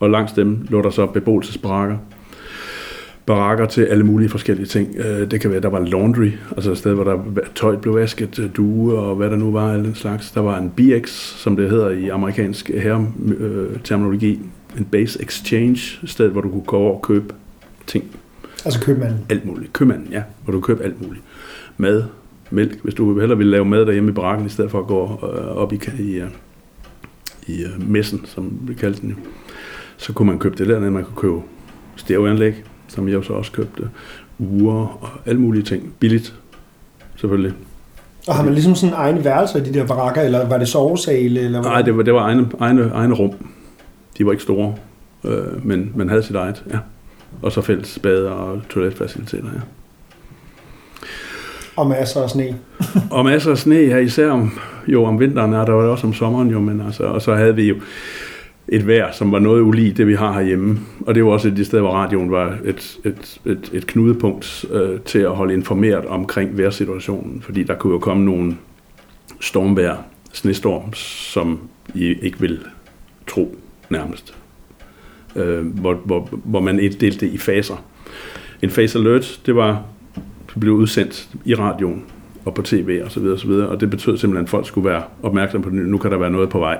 Og langs dem lå der så beboelsesbarakker. Barakker til alle mulige forskellige ting. Øh, det kan være, der var laundry, altså et sted, hvor der tøj blev vasket, øh, duer og hvad der nu var, alle den slags. Der var en BX, som det hedder i amerikansk herreterminologi. Øh, en base exchange, et sted, hvor du kunne gå over og købe ting Altså købmanden. alt muligt. Købmanden, ja, hvor du køber alt muligt. Mad, mælk, hvis du hellere vil lave mad derhjemme i barakken, i stedet for at gå øh, op i, i, øh, i øh, messen, som vi kaldte den jo. Så kunne man købe det dernede, man kunne købe stereoanlæg, som jeg jo så også købte, uger og alle mulige ting. Billigt, selvfølgelig. Og har man ligesom sådan egne værelser i de der barakker, eller var det sovesale? Eller Nej, det var, det var egne, egne, egne rum. De var ikke store, øh, men man havde sit eget, ja. Og så fælles bader og toiletfaciliteter, ja. Og masser af sne. Og masser af sne her, især om, jo om vinteren er der jo også om sommeren jo, men altså, og så havde vi jo et vejr, som var noget ulig det, vi har herhjemme. Og det var også et de steder, hvor radioen var et, et, et, et knudepunkt øh, til at holde informeret omkring vejrsituationen, fordi der kunne jo komme nogle stormvejr, snestorm, som I ikke vil tro nærmest. Øh, hvor, hvor, hvor man inddelte det i faser. En phase alert, det var det blev udsendt i radioen og på tv og så videre og så videre, og det betød simpelthen, at folk skulle være opmærksom på, at nu kan der være noget på vej.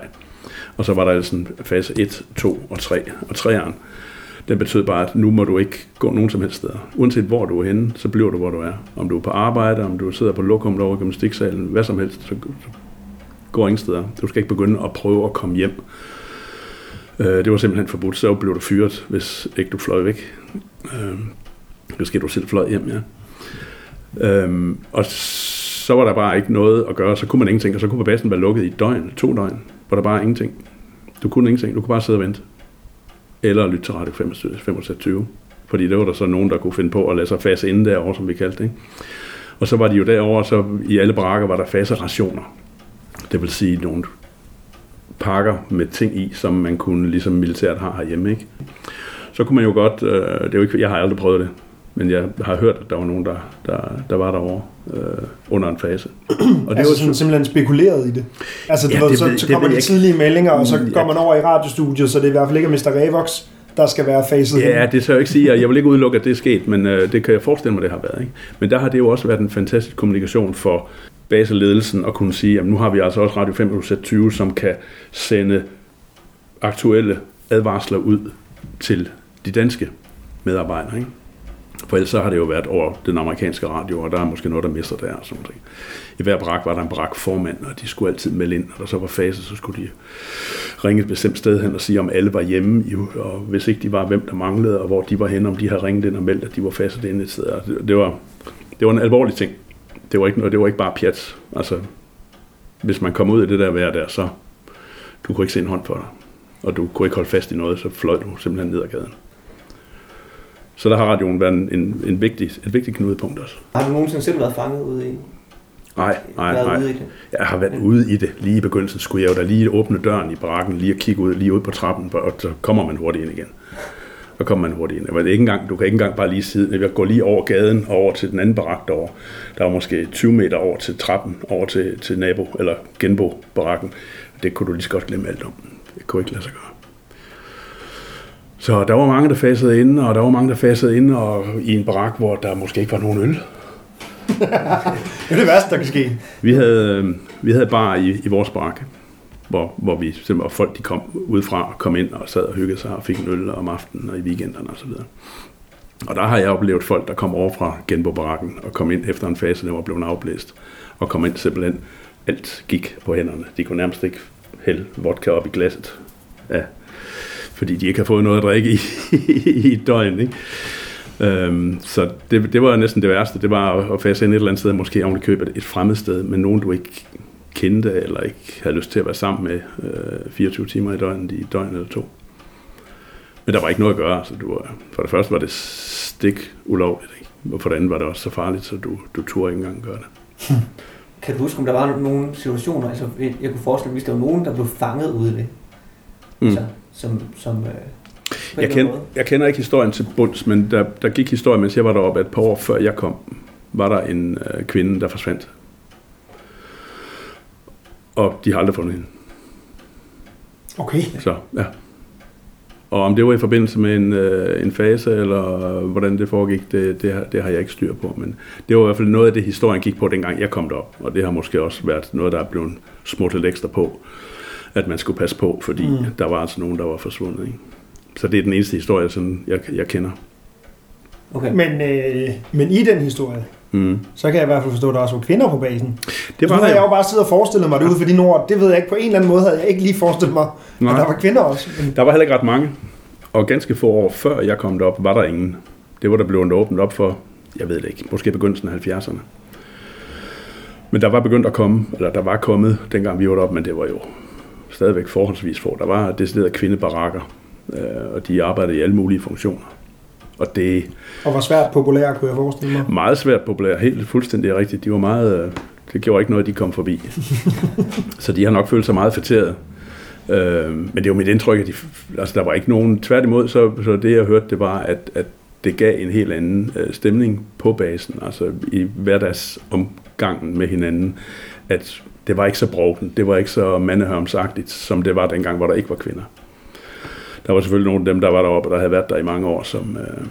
Og så var der altså fase 1, 2 og 3. Og 3'eren, den betød bare, at nu må du ikke gå nogen som helst steder. Uanset hvor du er henne, så bliver du, hvor du er. Om du er på arbejde, om du sidder på lokum over i gymnastiksalen, hvad som helst, så går ingen steder. Du skal ikke begynde at prøve at komme hjem. Øh, Det var simpelthen forbudt, så blev du fyret, hvis ikke du fløj væk. Øh, Det du selv fløj hjem, ja. Øh, og så var der bare ikke noget at gøre, så kunne man ingenting, og så kunne basen være lukket i et døgn, to døgn, hvor der bare er ingenting. Du kunne ingenting, du kunne bare sidde og vente. Eller lytte til Radio 25, fordi det var der så nogen, der kunne finde på at lade sig fase inde derovre, som vi kaldte det. Ikke? Og så var de jo derovre, så i alle barakker var der faste rationer. Det vil sige nogle pakker med ting i, som man kunne, ligesom militæret har herhjemme. Ikke? Så kunne man jo godt, øh, det er jo ikke, jeg har aldrig prøvet det, men jeg har hørt, at der var nogen, der, der, der var derovre øh, under en fase. Og Det altså sådan, simpelthen spekuleret i det. Altså, Ja, ja, ved, det så, ved- så det kommer de tidlige meldinger, og så Mm, går ja. man over i radiostudiet, så det er i hvert fald ikke Mr. Revox, der skal være faset Ja, det skal jeg ikke sige, og jeg vil ikke udelukke, at det er sket, men øh, det kan jeg forestille mig, det har været. Ikke? Men der har det jo også været en fantastisk kommunikation for baseledelsen at kunne sige, at nu har vi altså også Radio 520, som kan sende aktuelle advarsler ud til de danske medarbejdere. Ikke? For ellers så har det jo været over den amerikanske radio, og der er måske noget, der mister der og sådan noget. I hver brak var der en brak formand, og de skulle altid melde ind, og der så var fase, så skulle de ringe et bestemt sted hen og sige, om alle var hjemme, og hvis ikke de var, hvem der manglede, og hvor de var henne, om de havde ringet ind og meldt, at de var fastet inde et sted. Det, var, det var en alvorlig ting. Det var ikke, noget, det var ikke bare pjat. Altså, hvis man kom ud i det der vejr der, så du kunne ikke se en hånd for dig. Og du kunne ikke holde fast i noget, så fløj du simpelthen ned ad gaden. Så der har radioen været en, en, en vigtig, et vigtigt knudepunkt også. Har du nogensinde selv været fanget ude i, Nej, nej, nej. ude i det? Jeg har været ude i det. Lige i begyndelsen skulle jeg jo da lige åbne døren i barakken, lige at kigge ud, lige ud på trappen, og så kommer man hurtigt ind igen. Så kommer man hurtigt ind. Jeg ved ikke engang, du kan ikke engang bare lige sidde. Jeg går lige over gaden og over til den anden barak derovre. Der var måske 20 meter over til trappen, over til, til nabo- eller genbo-barakken. Det kunne du lige så godt glemme alt om. Det kunne ikke lade sig gøre. Så der var mange, der fasede inde, og der var mange, der fasede inde og i en barak, hvor der måske ikke var nogen øl. Det er det værste, der kan ske. Vi havde, øh, vi havde bar i, i vores bakke, hvor, hvor vi simpelthen, folk de kom udefra og kom ind og sad og hyggede sig og fik en øl om aftenen og i weekenderne og så videre. Og der har jeg oplevet folk, der kom over fra Genbo-barakken og kom ind efter en fase, der var blevet afblæst, og kom ind simpelthen, alt gik på hænderne. De kunne nærmest ikke hælde vodka op i glasset. Ja, fordi de ikke har fået noget at drikke i, i et døgn. Ikke? Øhm, så det, det var næsten det værste. Det var at, at fase ind et eller andet sted, måske oven i købet et fremmed sted, men nogen du ikke kendte, eller ikke havde lyst til at være sammen med øh, 24 timer i døgnet, i et døgn eller to. Men der var ikke noget at gøre. Så du for det første var det stik ulovligt, ikke? og for det andet var det også så farligt, så du, du turde ikke engang gøre det. Kan du huske, om der var nogle situationer, altså jeg kunne forestille mig, hvis der var nogen, der blev fanget ude i det, Mm. altså, som, som øh, Jeg, kend, jeg kender ikke historien til bunds, men der, der gik historien, mens jeg var deroppe, at et par år før jeg kom, var der en øh, kvinde, der forsvandt. Og de har aldrig fundet hende. Okay. Så, ja. Og om det var i forbindelse med en, øh, en fase, eller hvordan det foregik, det, det, har, det har jeg ikke styr på. Men det var i hvert fald noget af det, historien gik på, dengang jeg kom derop. Og det har måske også været noget, der er blevet smuttet ekstra på, at man skulle passe på, fordi mm. der var altså nogen, der var forsvundet. Ikke? Så det er den eneste historie, sådan, jeg, jeg kender. Okay. Men, øh, men i den historie, Mm. så kan jeg i hvert fald forstå, at der også var kvinder på basen. Det nu var havde jeg jo bare siddet og forestillet mig det ud for de. Det ved jeg ikke. På en eller anden måde havde jeg ikke lige forestillet mig, Nej. at der var kvinder også. Men, der var heller ikke ret mange. Og ganske få år før jeg kom derop, var der ingen. Det var der blevet åbnet op for, jeg ved det ikke, måske begyndelsen af 70'erne. Men der var begyndt at komme, eller der var kommet, dengang vi var deroppe, men det var jo stadigvæk forholdsvis få. Der var deciderede kvindebarakker, øh, og de arbejdede i alle mulige funktioner. Og det og var svært populær, kunne jeg forestille mig. meget svært populært, helt fuldstændig rigtigt. De var meget, øh, det gjorde ikke noget, de kom forbi. så de har nok følt sig meget fætteret. Øh, men det var mit indtryk, at de, altså, der var ikke nogen, tværtimod, så, så det jeg hørte, det var, at, at det gav en helt anden øh, stemning på basen, altså i hverdagsomgangen med hinanden, at det var ikke så broken, det var ikke så mandehørmsagtigt, som det var dengang, hvor der ikke var kvinder. Der var selvfølgelig nogle af dem, der var deroppe, der havde været der i mange år, som, øh,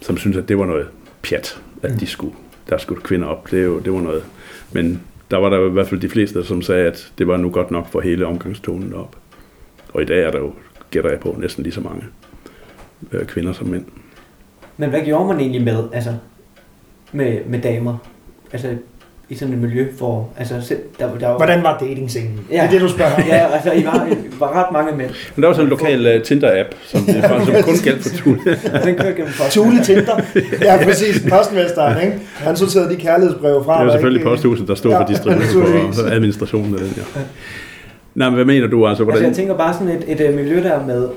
som syntes, at det var noget pjat, at de skulle, der skulle kvinder op. Det, jo, det var noget. Men der var der i hvert fald de fleste, som sagde, at det var nu godt nok for hele omgangstonen op. Og i dag er der jo, gætter jeg på, næsten lige så mange øh, kvinder som mænd. Men hvad gjorde man egentlig med, altså, med, med damer? Altså, i sådan et miljø, hvor, altså, selv- der, der var, Hvordan var dating-scenen? Ja. Det er det, du spørger. Ja, altså, I var, I var ret mange mænd. Men der var sådan en lokal uh, Tinder-app, som, det var, som kun galt for Tule. Den kørte gennem folk. Tule Tinder. Ja, præcis. Postmesteren, ikke? Han sorterede de kærlighedsbreve fra. Det var selvfølgelig ikke- posthuset, der stod Ja, for distribution naturligvis. og administrationen af den, ja. Nej, men hvad mener du altså? Altså, Hvordan? jeg tænker bare sådan et, et, øh, miljø der med,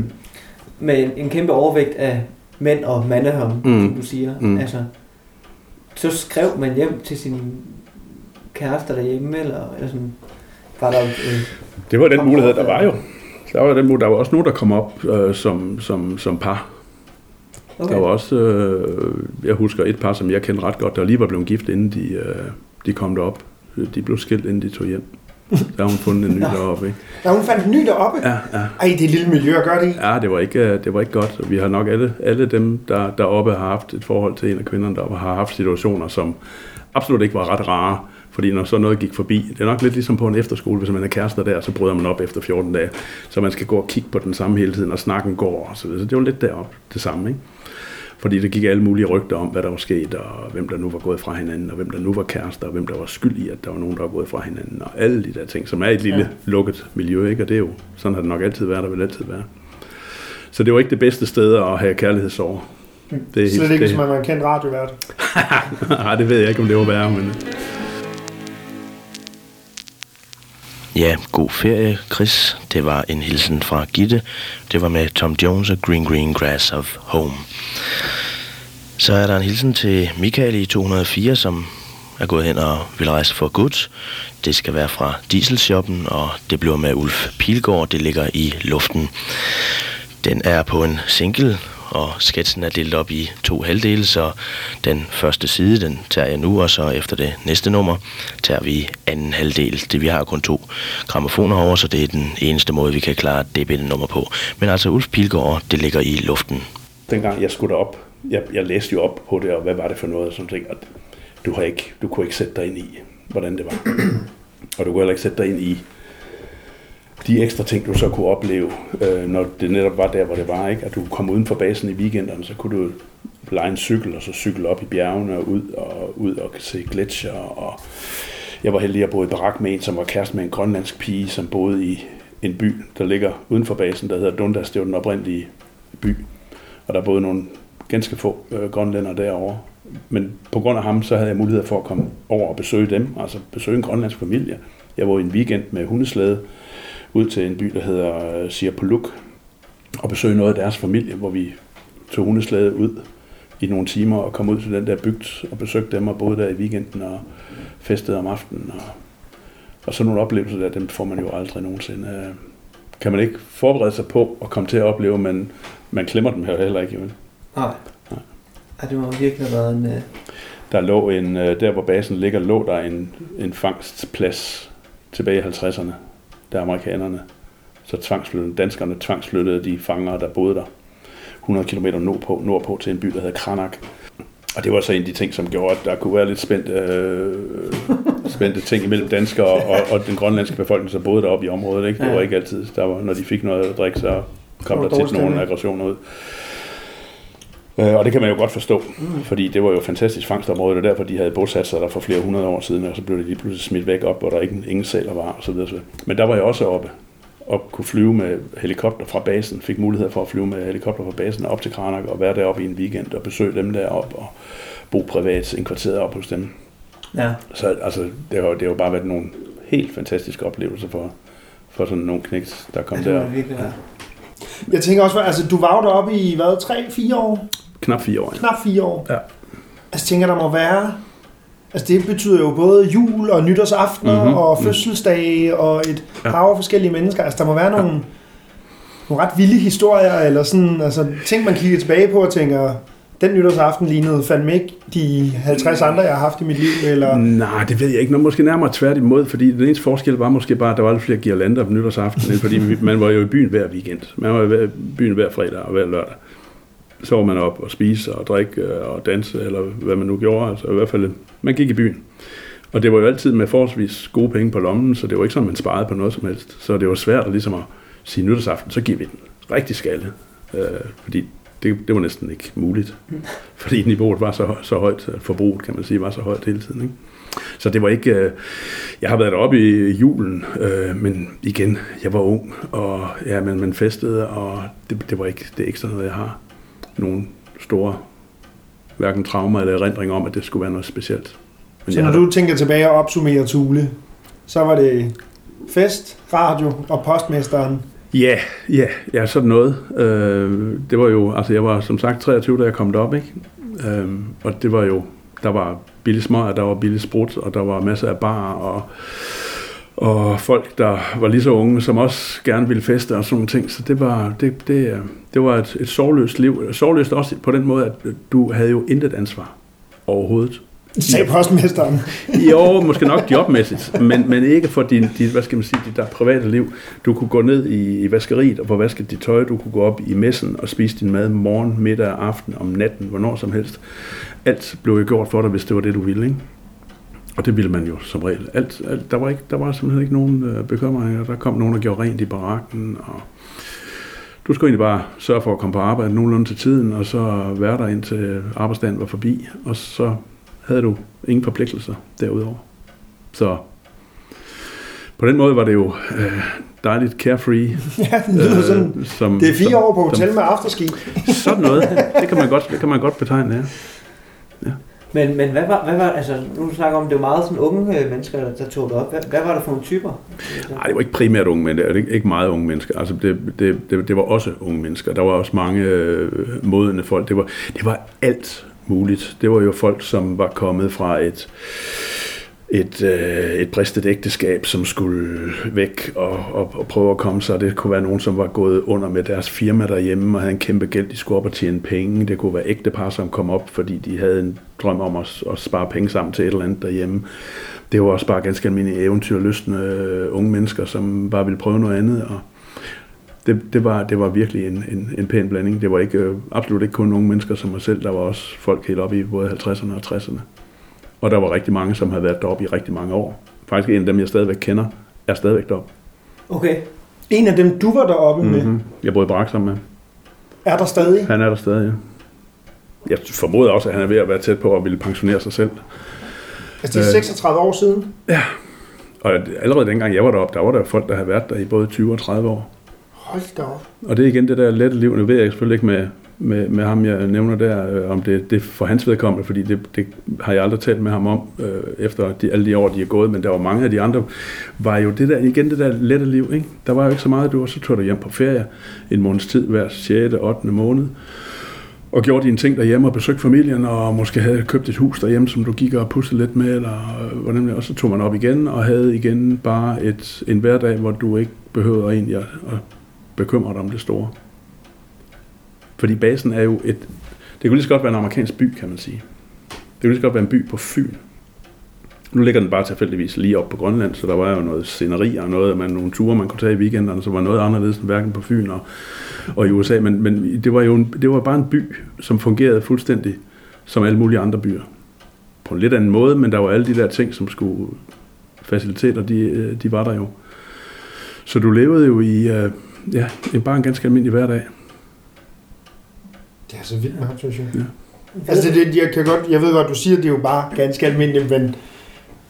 med en, en kæmpe overvægt af mænd og mandehom, Mm. som du siger. Mm. Altså, så skrev man hjem til sin kærester derhjemme, eller, eller sådan, var der... Øh, Det var den mulighed, der var jo. Der var, den, der var også nogen, der kom op øh, som, som, som par. Okay. Der var også, øh, jeg husker et par, som jeg kendte ret godt, der lige var blevet gift, inden de, øh, de kom derop. De blev skilt, inden de tog hjem. Der har hun fundet en ny deroppe, ikke? Ja, hun fandt en ny deroppe. Ja, ja. Ej, det er et lille miljø at gøre det i. Ja, det var ikke, øh, det var ikke godt. Vi har nok alle, alle dem, der deroppe har haft et forhold til en af kvinderne, der har haft situationer, som absolut ikke var ret rare. Fordi når så noget gik forbi, det er nok lidt ligesom på en efterskole, hvis man er kærester der, så bryder man op efter 14 dage. Så man skal gå og kigge på den samme hele tiden, og snakken går og så videre. Så det var lidt derop det samme, ikke? Fordi der gik alle mulige rygter om, hvad der var sket, og hvem der nu var gået fra hinanden, og hvem der nu var kærester, og hvem der var skyld i, at der var nogen, der var gået fra hinanden, og alle de der ting, som er et lille ja. lukket miljø, ikke? Og det er jo, sådan har det nok altid været, og vil altid være. Så det var ikke det bedste sted at have kærlighedsår. Det er Slet ikke, det, hvis man var en kendt radiovært. Nej, det ved jeg ikke, om det var værre, men... Ja, god ferie, Chris. Det var en hilsen fra Gitte. Det var med Tom Jones og Green Green Grass of Home. Så er der en hilsen til Michael i 204, som er gået hen og vil rejse for godt. Det skal være fra Dieselshoppen, og det bliver med Ulf Pilgaard. Det ligger i luften. Den er på en single, og sketsen er delt op i to halvdele, så den første side, den tager jeg nu, og så efter det næste nummer, tager vi anden halvdel. Det, vi har kun to gramofoner over, så det er den eneste måde, vi kan klare det nummer på. Men altså Ulf Pilgaard, det ligger i luften. dengang jeg skulle op, jeg, jeg læste jo op på det, og hvad var det for noget, som ting, at du, har ikke, du kunne ikke sætte dig ind i, hvordan det var. og du kunne heller ikke sætte dig ind i de ekstra ting, du så kunne opleve, øh, når det netop var der, hvor det var, ikke? at du kom uden for basen i weekenderne, så kunne du lege en cykel, og så cykle op i bjergene og ud og, ud og se gletsjer. Og jeg var heldig at bo i barak med en, som var kæreste med en grønlandsk pige, som boede i en by, der ligger uden for basen, der hedder Dundas. Det var den oprindelige by. Og der boede nogle ganske få øh, grønlænder derovre. Men på grund af ham, så havde jeg mulighed for at komme over og besøge dem, altså besøge en grønlandsk familie. Jeg var i en weekend med hundeslæde ud til en by, der hedder øh, Sirpoluk, og besøge noget af deres familie, hvor vi tog hundeslæde ud i nogle timer og kom ud til den der bygd og besøgte dem og boede der i weekenden og festede om aftenen. Og, og sådan nogle oplevelser der, dem får man jo aldrig nogensinde. øh, Kan man ikke forberede sig på at komme til at opleve, men man klemmer dem her heller ikke. Vel? Nej. Ja, det må virkelig have været en... Øh... Der lå en, der hvor basen ligger, lå der en, en fangstplads tilbage i 50'erne, der amerikanerne. Så tvangsflyttede, danskerne tvangsflyttede de fanger, der boede der 100 km nordpå, nordpå til en by, der hedder Kranak. Og det var så en af de ting, som gjorde, at der kunne være lidt spændte, øh, spændte ting imellem danskere og, og, den grønlandske befolkning, der boede deroppe i området. Ikke? Det var ikke altid. Der var, når de fik noget at drikke, så kom der tit nogle aggressioner ud. Øh, og det kan man jo godt forstå, mm. fordi det var jo fantastisk fangstområde, er derfor, de havde bosat sig der for flere hundrede år siden, og så blev det lige pludselig smidt væk op, hvor der ikke ingen sæler var, og videre. Men der var jeg også oppe, og kunne flyve med helikopter fra basen, fik mulighed for at flyve med helikopter fra basen op til Kranak, og være deroppe i en weekend, og besøge dem deroppe, og bo privat, indkvarteret op hos dem. Ja. Så altså, det har, det har jo bare været nogle helt fantastiske oplevelser for, for sådan nogle knæks, der kom Ja, der. være. Jeg tænker også, altså du var jo deroppe i, hvad, 3-4 år? Knap fire år. Ja. Knap 4 år. Ja. Altså tænker der må være, altså det betyder jo både jul og nytårsaftener Mhm, mm-hmm. og mhm. fødselsdage og et Ja. hav af forskellige mennesker. Altså der må være nogle, nogle ret vilde historier, eller sådan, altså ting man kigger tilbage på og tænker, den nytårsaften lignede fandme ikke de 50 andre, jeg har haft i mit liv, eller... Nej, det ved jeg ikke. Nå, måske nærmere tværtimod, fordi den eneste forskel var måske bare, at der var lidt flere girlander på nytårsaften, end fordi man var jo i byen hver weekend. Man var i byen hver fredag og hver lørdag. Så var man op og spise og drikke øh, og danse, eller hvad man nu gjorde. Altså i hvert fald, man gik i byen. Og det var jo altid med forholdsvis gode penge på lommen, så det var ikke sådan, man sparede på noget som helst. Så det var svært at, ligesom at sige nytårsaften, så giver vi den rigtig skalle. Øh, fordi det, det var næsten ikke muligt. Fordi niveauet var så, så højt, forbruget kan man sige, var så højt hele tiden. Ikke? Så det var ikke... Øh, jeg har været deroppe i julen, øh, men igen, jeg var ung, og ja, men man festede, og det, det var ikke, det er ikke sådan noget, jeg har nogen store hverken traumer eller erindringer om, at det skulle være noget specielt. Men Så når har- du tænker tilbage og opsummerer Tule, så var det fest, radio og postmesteren. Ja, ja, ja, sådan noget. Øh, det var jo, altså jeg var som sagt 23, da jeg kom derop, ikke? Øh, og det var jo, der var billig smør, der var billig sprut, og der var masser af bar, og, og folk, der var lige så unge, som også gerne ville feste og sådan nogle ting. Så det var, det, det, øh, det var et, et sorgløst liv. Sorgløst også på den måde, at du havde jo intet ansvar overhovedet. Sagde postmesteren. Jo, måske nok jobmæssigt, men, men ikke for din, din, hvad skal man sige, dit der private liv. Du kunne gå ned i, i vaskeriet og få vasket dit tøj, du kunne gå op i messen og spise din mad morgen, middag, aften, om natten, hvornår som helst. Alt blev jo gjort for dig, hvis det var det, du ville, ikke? Og det ville man jo som regel. Alt, alt, der, var ikke, der var simpelthen ikke nogen øh, bekymringer. Der kom nogen, der gjorde rent i barakken, og du skulle egentlig bare sørge for at komme på arbejde nogenlunde til tiden, og så være der indtil arbejdsdagen var forbi, og så havde du ingen forpligtelser derudover. Så på den måde var det jo øh, dejligt carefree. ja, det lyder sådan. øh, som, Det er fire som, år på hotel som, med afterski. Sådan noget. Det kan man godt, det kan man godt betegne, ja. Men, men hvad var, hvad var, altså nu snakker om, det var meget sådan unge øh, mennesker, der, der tog det op. Hvad, hvad var det for nogle typer? Nej, det var ikke primært unge mennesker, det er ikke, ikke meget unge mennesker. Altså, det, det, det, det var også unge mennesker. Der var også mange øh, modne folk. Det var, det var alt muligt. Det var jo folk, som var kommet fra et, et, øh, et bristet ægteskab, som skulle væk og, og, og prøve at komme sig. Det kunne være nogen, som var gået under med deres firma derhjemme og havde en kæmpe gæld, de skulle op og tjene penge. Det kunne være ægtepar, som kom op, fordi de havde en drøm om at, at spare penge sammen til et eller andet derhjemme. Det var også bare ganske almindelige eventyrlystende øh, unge mennesker, som bare ville prøve noget andet. Og det, det, var, det var virkelig en, en, en pæn blanding. Det var ikke, øh, absolut ikke kun unge mennesker som mig selv. Der var også folk helt oppe i både 50'erne og 60'erne. Og der var rigtig mange, som havde været deroppe i rigtig mange år. Faktisk en af dem, jeg stadigvæk kender, er stadigvæk deroppe. Okay. En af dem, du var deroppe mm-hmm. med, Mm-hmm. Jeg boede i Brak sammen med. er der stadig. Han er der stadig, ja. jeg formoder også, at han er ved at være tæt på at ville pensionere sig selv. Altså det er Øh. 36 år siden. Og allerede dengang jeg var deroppe, der var der folk, der havde været der i både 20 og 30 år. Hold da op. Og det er igen det der lette liv. Nu ved jeg selvfølgelig ikke med, med, med ham, jeg nævner der, øh, om det, det er for hans vedkommende, fordi det, det har jeg aldrig talt med ham om, øh, efter de, alle de år, de er gået. Men der var mange af de andre, var jo det der, igen det der lette liv. Ikke? Der var jo ikke så meget, du var, så tog du hjem på ferie en måneds tid hver 6. 8. måned. Og gjorde dine ting derhjemme og besøgte familien, og måske havde købt et hus derhjemme, som du gik og puslede lidt med, eller øh, hvordan og så tog man op igen, og havde igen bare et, en hverdag, hvor du ikke behøvede egentlig at, at bekymret om det store. Fordi basen er jo et... Det kunne lige så godt være en amerikansk by, kan man sige. Det kunne lige så godt være en by på Fyn. Nu ligger den bare tilfældigvis lige op på Grønland, så der var jo noget sceneri og noget, man, nogle ture, man kunne tage i weekenderne, som var noget anderledes end hverken på Fyn og, og i USA. Men, men det var jo en, det var bare en by, som fungerede fuldstændig som alle mulige andre byer. På en lidt anden måde, men der var alle de der ting, som skulle faciliteter, de, de var der jo. Så du levede jo i øh, ja, en- bare en ganske almindelig hverdag. Det er så vildt med ham, synes jeg. Ja. Altså, det, det, jeg, kan godt, jeg ved godt, du siger, at det er jo bare ganske almindeligt, men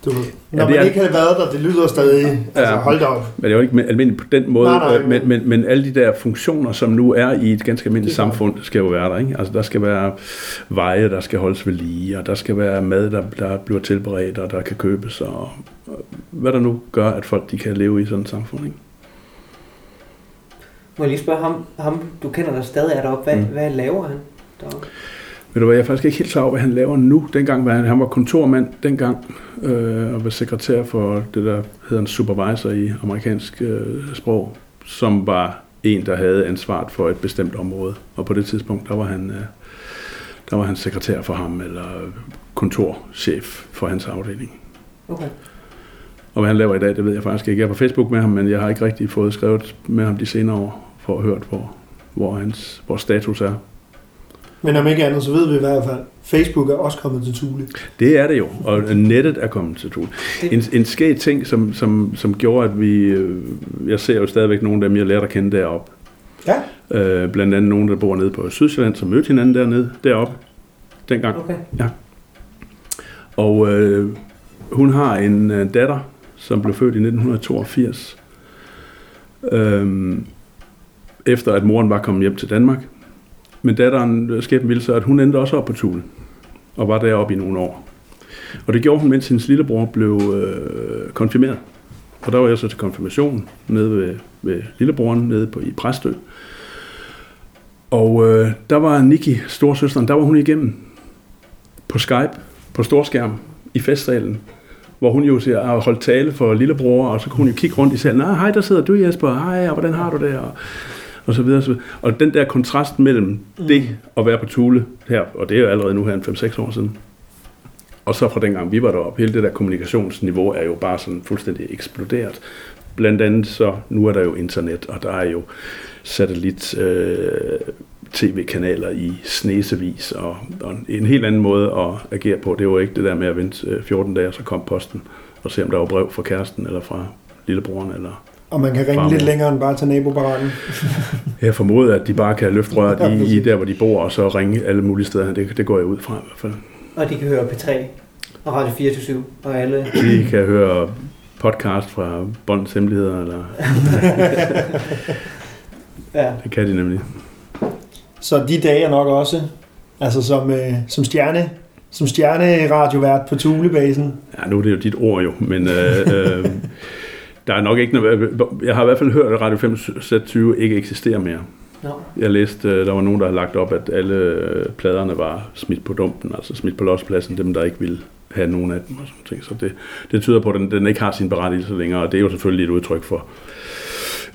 du, når det man er- ikke havde været der, det lyder stadig, altså Ja. hold da op. Men det er jo ikke almindeligt på den måde, Nej, nej, øh, men, men, men alle de der funktioner, som nu er i et ganske almindeligt Det er samfund, skal jo være der. Ikke? Altså der skal være veje, der skal holdes ved lige, og der skal være mad, der, der bliver tilberedt, og der kan købes, og, og hvad der nu gør, at folk de kan leve i sådan et samfund. Ikke? Må jeg lige spørge ham, ham du kender der stadig er deroppe, hvad, Mm. hvad laver han deroppe? Ved du hvad, jeg er faktisk ikke helt klar over, hvad han laver nu. Dengang var han, han var kontormand dengang, øh, og var sekretær for det, der hedder en supervisor i amerikansk øh, sprog, som var en, der havde ansvaret for et bestemt område. Og på det tidspunkt, der var han, øh, der var han sekretær for ham, eller kontorchef for hans afdeling. Okay. Og hvad han laver i dag, det ved jeg faktisk ikke. Jeg er på Facebook med ham, men jeg har ikke rigtig fået skrevet med ham de senere år, for at høre, hvor, hvor hans hvor status er. Men om ikke andet, så ved vi i hvert fald, Facebook er også kommet til Thule. Det er det jo, og nettet er kommet til Thule. En, en skæg ting, som, som, som gjorde, at vi... Øh, jeg ser jo stadigvæk nogle af dem, jeg lærte at kende deroppe. Ja. Øh, blandt andet nogen, der bor nede på Sydsjælland, som mødte hinanden dernede, deroppe, dengang. Okay. Og øh, hun har en øh, datter, som blev født i 1982. Øhm, efter at moren var kommet hjem til Danmark. Men datteren øh, skæbnen ville så, at hun endte også op på Tule, Og var deroppe i nogle år. Og det gjorde hun, mens hendes lillebror blev øh, konfirmeret. Og der var jeg så til konfirmation nede ved, ved lillebroren nede på, i Præstø. Og øh, der var Nikki, storsøsteren, der var hun igennem på Skype, på storskærm, i festsalen, hvor hun jo siger, har holdt tale for lillebror, og så kunne hun jo kigge rundt i salen, nej, hej, der sidder du Jesper, hej, og hvordan har du det, og, og så videre, og så videre. Og den der kontrast mellem mm. det at være på Thule her, og det er jo allerede nu her en 5-6 år siden, og så fra dengang vi var deroppe, hele det der kommunikationsniveau er jo bare sådan fuldstændig eksploderet. Blandt andet så, nu er der jo internet, og der er jo satellit øh, tv-kanaler i snesevis, og, og en helt anden måde at agere på. Det var ikke det der med at vente øh, 14 dage, og så kom posten, og se om der var brev fra kæresten, eller fra lillebroren, eller... Og man kan ringe Farmor. lidt længere end bare til nabobarakken. Jeg formoder, at de bare kan løfte Ja, røret i, i der, hvor de bor, og så ringe alle mulige steder. Det, det går jeg ud fra i hvert fald. Og de kan høre P3 og Radio 24 og alle. De kan høre podcast fra Båndens Hemmeligheder, eller Ja. det kan de nemlig. Så de dage er nok også, altså som, øh, som stjerne, som stjerneradiovært på Thulebasen. Ja, nu er det jo dit ord jo, men øh, øh, der er nok ikke noget... Jeg har i hvert fald hørt, at Radio 520 ikke eksisterer mere. Nå. Jeg læste, øh, der var nogen, der havde lagt op, at alle øh, pladerne var smidt på dumpen, altså smidt på lospladsen, dem der ikke ville have nogen af dem og sådan ting. Så det, det tyder på, at den, den ikke har sin berettigelse længere, og det er jo selvfølgelig et udtryk for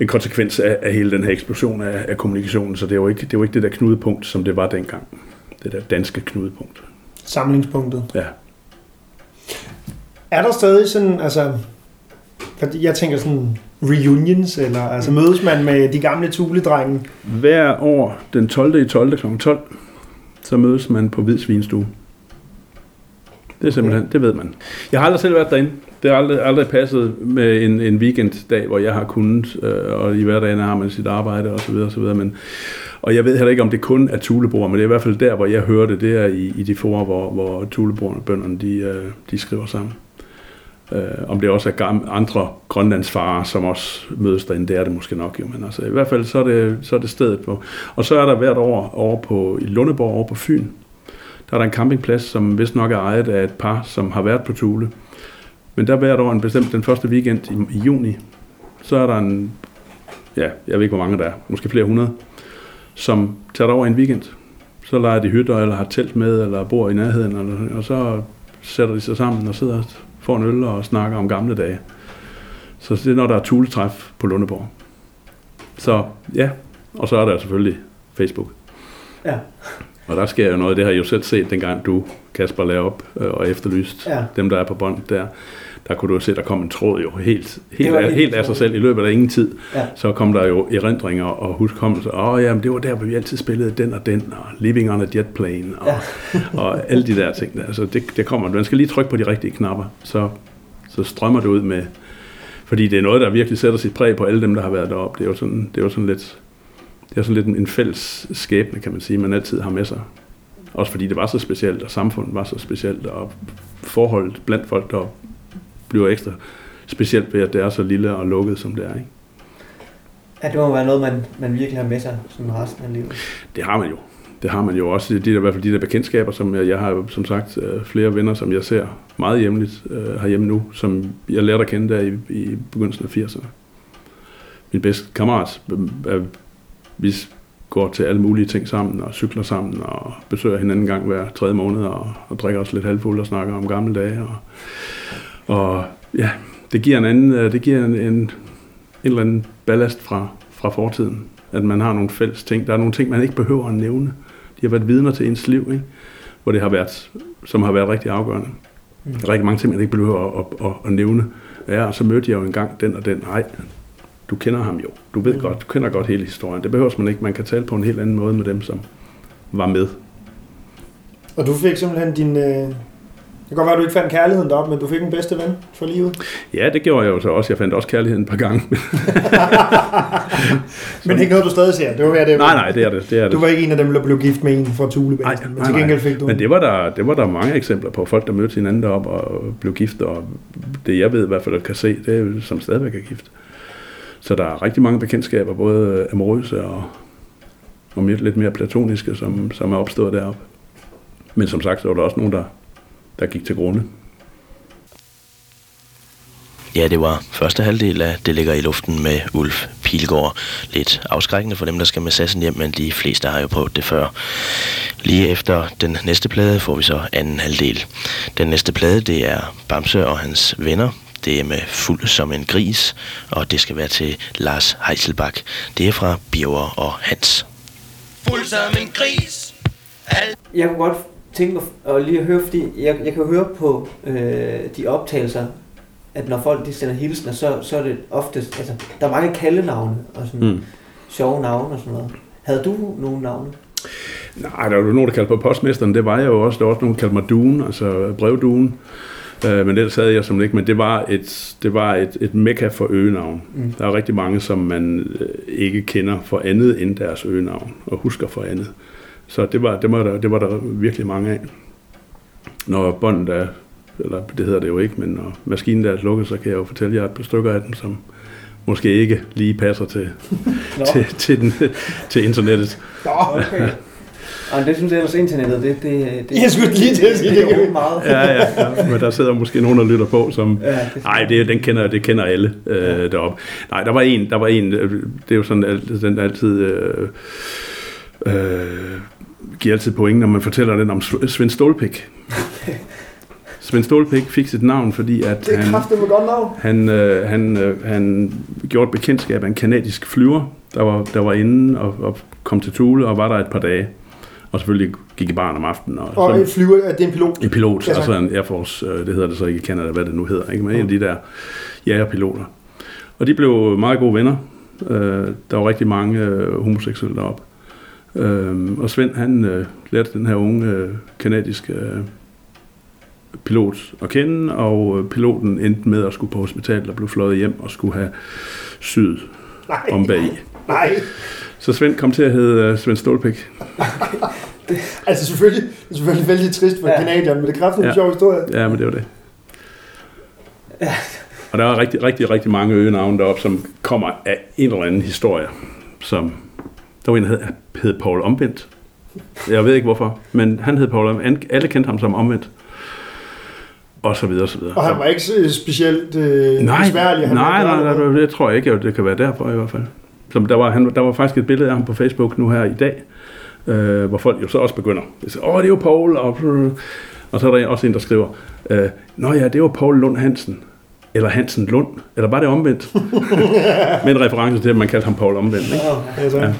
en konsekvens af, af hele den her eksplosion af, af kommunikationen, så det er, jo ikke, det er jo ikke det der knudepunkt, som det var dengang. Det der danske knudepunkt. Samlingspunktet. Ja. Er der stadig sådan, altså, fordi jeg tænker sådan reunions, eller altså mødes man med de gamle Thule-drenge? Hver år den 12. i 12. kl. 12, så mødes man på Hvid Svinstue. Det er simpelthen, okay. det ved man. Jeg har aldrig selv været derinde. Det har aldrig, aldrig passet med en, en weekenddag, hvor jeg har kunnet, øh, og i hverdagen har man sit arbejde osv. osv. Men, og jeg ved heller ikke, om det kun er tulebord, men det er i hvert fald der, hvor jeg hører det, det er i, i de forer, hvor, hvor tulebordbønderne de, øh, de skriver sammen. Øh, om det også er gam- andre grønlandsfarer, som også mødes derinde, det er det måske nok jo, men altså i hvert fald så er det, så er det stedet på. Og så er der hvert år over på, i Lundeborg over på Fyn, der er der en campingplads, som vist nok er ejet af et par, som har været på Tule. Men der hvert år, en bestemt den første weekend i, i juni, så er der en, ja, jeg ved ikke hvor mange der er, måske flere hundrede, som tager derover en weekend. Så leger de hytter, eller har telt med, eller bor i nærheden, eller, og så sætter de sig sammen og sidder får en øl og snakker om gamle dage. Så det er, når der er tuletræf på Lundeborg. Så ja, og så er der selvfølgelig Facebook. Ja. Og der sker jo noget, det har jeg jo selv set, dengang du, Kasper, lavede op øh, og efterlyst Ja. dem, der er på bånd der. Der kunne du se, der kom en tråd jo helt, helt, af, helt af sig selv i løbet af ingen tid. Ja. Så kom der jo erindringer og huskommelser. Åh oh, jamen, det var der, hvor vi altid spillede den og den, og Living on a Jet Plane, og, ja. og alle de der ting. Der. Altså, det, det kommer. Man skal lige trykke på de rigtige knapper, så, så strømmer det ud med... Fordi det er noget, der virkelig sætter sit præg på alle dem, der har været deroppe. Det er jo sådan, det er jo sådan lidt... Det er sådan lidt en, en fælles skæbne, kan man sige, man altid har med sig. Også fordi det var så specielt, og samfundet var så specielt, og forholdet blandt folk, der bliver ekstra specielt ved, at det er så lille og lukket, som det er. Ikke? Ja, det må være noget, man, man virkelig har med sig sådan resten af livet. Det har man jo. Det har man jo også. De der, I hvert fald de der bekendtskaber, som jeg, jeg har som sagt øh, flere venner, som jeg ser meget hjemligt øh, herhjemme nu, som jeg lærte at kende der i, i begyndelsen af 80'erne. Min bedste kammerat, øh, øh, vi går til alle mulige ting sammen, og cykler sammen, og besøger hinanden en gang hver tredje måned, og, og drikker os lidt halvfuld og snakker om gamle dage. Og, og ja, det giver en anden, øh, det giver en, en, en eller anden ballast fra, fra fortiden. At man har nogle fælles ting. Der er nogle ting, man ikke behøver at nævne. De har været vidner til ens liv, ikke? hvor det har været, som har været rigtig afgørende. Mm. Der er rigtig mange ting, man ikke behøver at, at, at, at nævne. Ja, og så mødte jeg jo engang den og den. Nej, du kender ham jo. Du ved godt, du kender godt hele historien. Det behøver man ikke. Man kan tale på en helt anden måde med dem, som var med. Og du fik simpelthen din... Øh... Det kan godt være, at du ikke fandt kærligheden deroppe, men du fik en bedste ven for livet. Ja, det gjorde jeg jo så også. Jeg fandt også kærligheden et par gange. Men ikke noget, du stadig ser. Det var det. nej, nej, det er det. det, er det. Du var ikke en af dem, der blev gift med en fra Thulebasen, men til gengæld fik du... Men det var, der, det var der mange eksempler på. Folk, der mødte hinanden derop og blev gift. Og det jeg ved i hvert fald, at kan se, det er som stadigvæk er gift. Så der er rigtig mange bekendtskaber, både amorøse og, og lidt mere platoniske, som, som er opstået deroppe. Men som sagt, så var der også nogen, der, der gik til grunde. Ja, det var første halvdel af Det ligger i luften med Ulf Pilgaard. Lidt afskrækkende for dem, der skal med sassen hjem, men de fleste har jo prøvet det før. Lige efter den næste plade får vi så anden halvdel. Den næste plade, det er Bamse og hans venner. Det er med fuld som en gris, og det skal være til Lars Heiselbach. Det er fra Birger og Hans. Fuld som en gris. Al Jeg kunne godt tænke mig at lige at høre, fordi jeg, jeg kan høre på øh, de optagelser, at når folk de sender hilsner, så, så er det oftest, altså, der er mange kaldenavne og sådan mm. sjove navne og sådan noget. Havde du nogle navne? Nej, der var jo nogen, der kaldte på postmesteren. Det var jeg jo også. Der var også nogen, der kaldte mig Duen, altså brevduen. Øh, men ellers havde jeg som ikke. Men det var et, det var et, et mekka for øgenavn. Mm. Der er rigtig mange, som man øh, ikke kender for andet end deres øgenavn, og husker for andet. Så det var, det var, der, det var der virkelig mange af. Når båndet er, eller det hedder det jo ikke, men når maskinen der er lukket, så kan jeg jo fortælle jer et par stykker af dem, som måske ikke lige passer til, til, til, den, til internettet. Nå, Okay. Og det synes jeg ellers internettet, det, det, det, Jeg skulle lige til at sige, det det er vi- meget. ja, ja, ja, men der sidder måske nogen, der lytter på, som... Ja, det- Nej, det, den kender, det kender alle øh, deroppe. Nej, der var en, der var en, øh, det er jo sådan, den der altid... Øh, øh, giver altid point, når man fortæller den om Sv- Svend Stålpik. Svend Stålpik fik sit navn, fordi at Det er han, godt navn. han, øh, han, øh, han gjorde et bekendtskab af en kanadisk flyver, der var, der var inde og, og kom til Thule og var der et par dage. Og selvfølgelig gik i barn om aftenen. Og, Og sådan- en flyver, det er en pilot. en pilot, Ja, tak. altså en Air Force, øh, det hedder det så ikke i Canada, hvad det nu hedder, ikke? men en af de der jagerpiloter. Og de blev meget gode venner. Øh, der var rigtig mange øh, homoseksuelle deroppe. Øh, og Svend, han øh, lærte den her unge øh, kanadiske øh, pilot at kende, og øh, piloten endte med at skulle på hospitalet og blev fløjet hjem og skulle have syet Nej. om bag i. Nej. Så Svend kom til at hedde uh, Svend Stålpæk. Altså selvfølgelig, det er selvfølgelig vældig trist for Ja. ja. kanadierne, men det er kraftigt en Ja. sjov historie. Ja, men det var det. Og der er rigtig, rigtig, rigtig mange øgenavne deroppe, som kommer af en eller anden historie, som... Der var en, der hed, hed Paul Omvendt. Jeg ved ikke hvorfor, men han hed Paul Omvendt. Alle kendte ham som Omvendt. Og så videre, og så videre. Og han var ikke specielt øh, nej, besværlig. Han nej, nej, nej, over. det, tror jeg ikke, det kan være derfor i hvert fald. Som der, var, han, der var faktisk et billede af ham på Facebook nu her i dag, øh, hvor folk jo så også begynder. De siger, Åh, det er jo Paul, og, og så er der også en, der skriver, øh, Nå ja, det var Paul Lund Hansen, eller Hansen Lund, eller var det omvendt? Med en reference til, at man kaldte ham Paul omvendt. Ikke? Altså, Ja.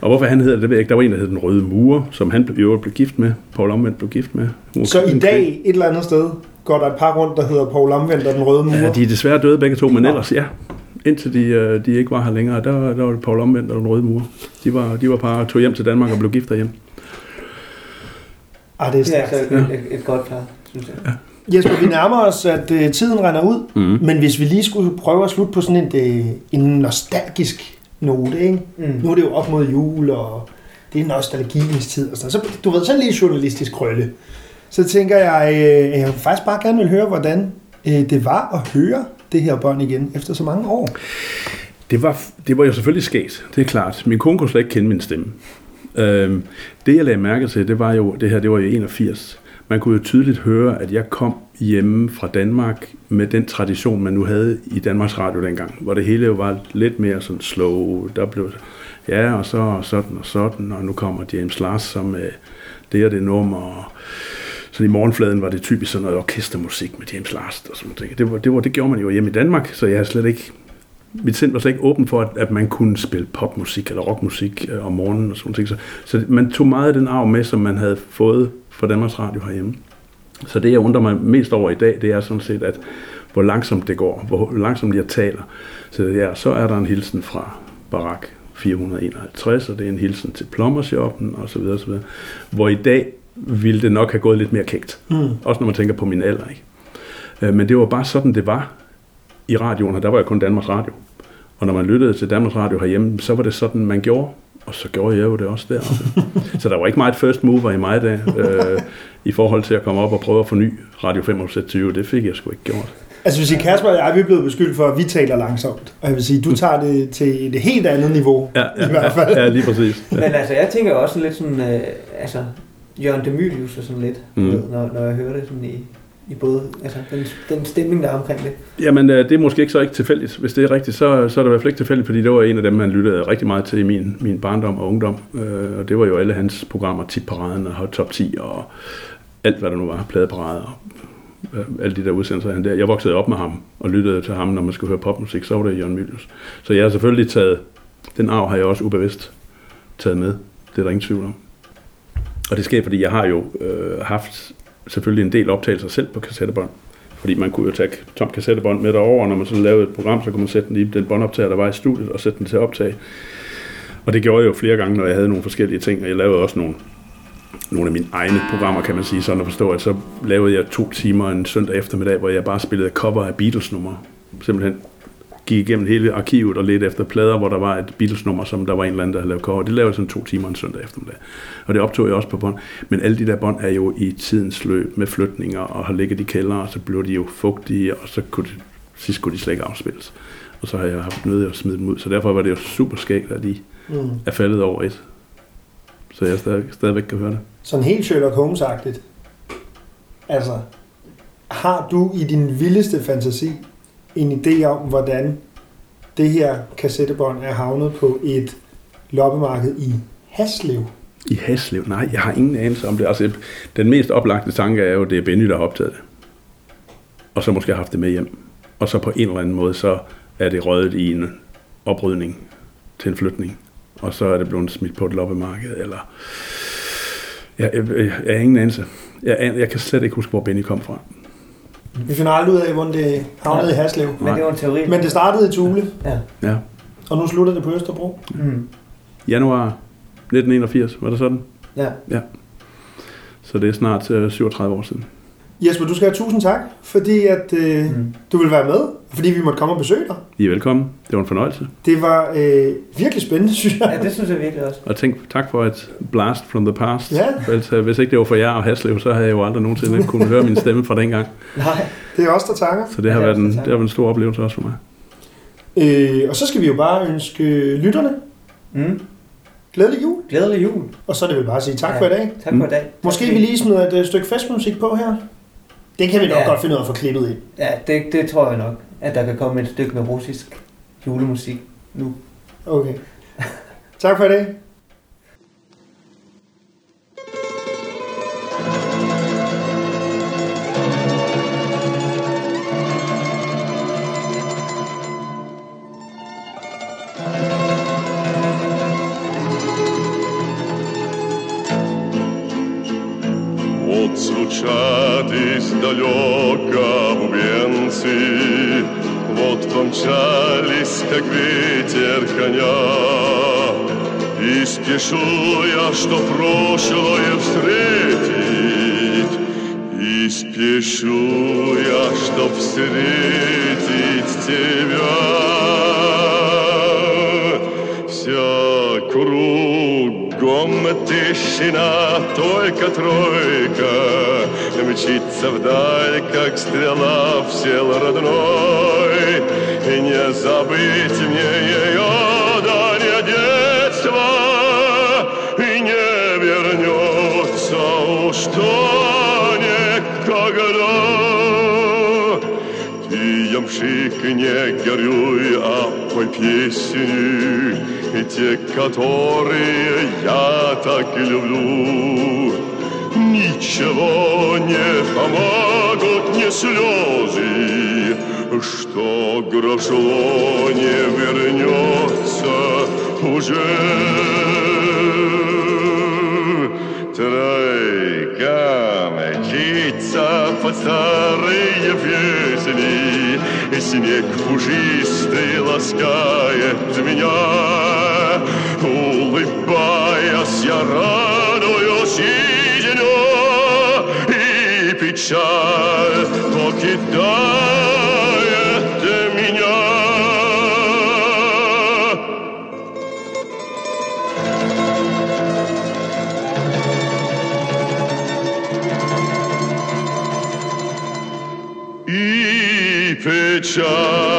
Og hvorfor han hedder det, det ved jeg ikke. Der var en, der hed Den Røde Mure, som han i øvrigt blev gift med. Paul Omvendt blev gift med. Hun Så i dag, et eller andet sted, går der et par rundt, der hedder Paul Omvendt og den røde mur. Ja, de er desværre døde begge to, men ellers ja. Indtil de, øh, de ikke var her længere, der, der var det Paul Omvendt og den røde mur. De var, de var par, tog hjem til Danmark og blev gift derhjemme. Ah, det er Det er stærkt. altså et, et, et godt par, synes jeg. Jesper, vi nærmer os, at øh, tiden render ud, Mm. men hvis vi lige skulle prøve at slutte på sådan en, øh, en nostalgisk note, ikke? Mm. Nu er det jo op mod jul, og det er nostalgiens tid og sådan. Så du ved, sådan lige journalistisk krølle. Så tænker jeg, øh, jeg vil faktisk bare gerne vil høre, hvordan øh, det var at høre det her bånd igen efter så mange år. Det var, det var jo selvfølgelig skægt, det er klart. Min kone kunne slet ikke kende min stemme. Øhm, det jeg lagde mærke til, det var jo, det her, det var jo 81. Man kunne jo tydeligt høre, at jeg kom hjemme fra Danmark med den tradition, man nu havde i Danmarks Radio dengang, hvor det hele jo var lidt mere sådan slow. Der blev, ja, og så og sådan og sådan, og nu kommer James Lars som med det og det nummer, og så i morgenfladen var det typisk sådan noget orkestermusik med James Lars og sådan noget. Det, var, det, var, det gjorde man jo hjemme i Danmark, så jeg havde slet ikke mit sind var slet ikke åben for, at, at man kunne spille popmusik eller rockmusik øh, om morgenen og sådan noget. Så, så man tog meget af den arv med, som man havde fået fra Danmarks Radio herhjemme. Så det, jeg undrer mig mest over i dag, det er sådan set, at hvor langsomt det går, hvor langsomt jeg taler. Så, ja, så er der en hilsen fra Barak 451, og det er en hilsen til plommershoppen og så videre, så videre. Hvor i dag ville det nok have gået lidt mere kægt. Mm. Også når man tænker på min alder, ikke? Øh, Men det var bare sådan, det var i radioen, og der var jeg kun Danmarks Radio. Og når man lyttede til Danmarks Radio herhjemme, så var det sådan, man gjorde. Og så gjorde jeg jo det også der. så der var ikke meget first mover i mig der, øh, i forhold til at komme op og prøve at forny Radio 25. Det fik jeg sgu ikke gjort. Altså, hvis I Kasper og jeg, vi er blevet beskyldt for, at vi taler langsomt. Og jeg vil sige, du tager det til et helt andet niveau. Ja, ja, I hvert fald. ja, ja lige præcis. Ja. Men altså, jeg tænker også lidt sådan, øh, altså, Jørgen Demilius og sådan lidt, Mm. når, når jeg hører det sådan i, i både, altså den, den stemning, der er omkring det. Jamen, øh, det er måske ikke så ikke tilfældigt. Hvis det er rigtigt, så, så er det i hvert fald ikke tilfældigt, fordi det var en af dem, man lyttede rigtig meget til i min, min barndom og ungdom. Øh, og det var jo alle hans programmer, Tip-paraden og Hot Top 10 og alt, hvad der nu var, pladeparader og øh, alle de der udsendelser, han der. Jeg voksede op med ham og lyttede til ham, når man skulle høre popmusik, så var det Jørgen Mylius. Så jeg har selvfølgelig taget, den arv har jeg også ubevidst taget med. Det er der ingen tvivl om. Og det sker, fordi jeg har jo øh, haft selvfølgelig en del optagelser selv på kassettebånd. Fordi man kunne jo tage tom kassettebånd med derover, og når man så lavede et program, så kunne man sætte den i den båndoptager, der var i studiet, og sætte den til at optage. Og det gjorde jeg jo flere gange, når jeg havde nogle forskellige ting, og jeg lavede også nogle, nogle af mine egne programmer, kan man sige, sådan at forstå, at så lavede jeg to timer en søndag eftermiddag, hvor jeg bare spillede cover af Beatles-numre. Simpelthen gik igennem hele arkivet og ledte efter plader, hvor der var et Beatles-nummer, som der var en eller anden, der havde lavet cover. Det lavede jeg sådan to timer en søndag eftermiddag. Og det optog jeg også på bånd. Men alle de der bånd er jo i tidens løb med flytninger og har ligget i kælder, og så blev de jo fugtige, og så kunne de, sidst kunne de slet ikke afspilles. Og så har jeg haft nødt at smide dem ud. Så derfor var det jo super skægt, at de Mm. er faldet over et. Så jeg stadig, stadigvæk kan høre det. Sådan helt Sherlock Holmes-agtigt. Altså, har du i din vildeste fantasi en idé om, hvordan det her kassettebånd er havnet på et loppemarked i Haslev? I Haslev? Nej, jeg har ingen anelse om det. Altså, den mest oplagte tanke er jo, at det er Benny, der har optaget det. Og så måske har haft det med hjem. Og så på en eller anden måde, så er det røget i en oprydning til en flytning. Og så er det blevet smidt på et loppemarked, eller... Jeg, jeg, jeg, jeg har ingen anelse. Jeg, jeg kan slet ikke huske, hvor Benny kom fra. Vi finder aldrig ud af, hvordan det havnede i Haslev. Men det var en teori. Men det startede i Thule, Ja. Ja. og nu slutter det på Østerbro. Mm. Januar 1981, var det sådan? Ja. Så det er snart øh, 37 år siden. Jesper, du skal have tusind tak, fordi at, øh, mm. du vil være med, fordi vi måtte komme og besøge dig. I er velkommen. Det var en fornøjelse. Det var øh, virkelig spændende, synes jeg. Ja, det synes jeg virkelig også. Og tænk, tak for et blast from the past. Ja. Øh, hvis ikke det var for jer og Haslev, så havde jeg jo aldrig nogensinde kunne høre min stemme fra dengang. Nej. Det er os, der takker. Så det har, Ja, været en, tak. det har været en stor oplevelse også for mig. Øh, og så skal vi jo bare ønske lytterne Mm. glædelig jul. Glædelig jul. Og så er det vel bare at sige tak Ja. for i dag. Tak for i dag. Måske Tak vi lige smider et øh, stykke festmusik på her. Det kan vi nok Ja. godt finde ud af at få klippet ind. Ja, det, det tror jeg nok, at der kan komme et stykke med russisk julemusik nu. Okay. tak for i dag. Вот звучат издалека бубенцы, Вот помчались, как ветер коня. И спешу я, что прошлое встретить, И спешу я, чтоб встретить тебя. Вся кругом тишина, только тройка. Мчится вдаль, как стрела в сел родной. И не забыть мне ее дальнее детство И не вернется уж то никогда ты, ямщик, не горюй, а пой песни, и те, которые я так люблю. Ничего не помогут ни слезы, что грошло не вернется уже. Тройка мчится под старые песни, снег пушистый ласкает меня. Улыбаясь, я радуюсь жизнью, И печаль покидает меня. И печаль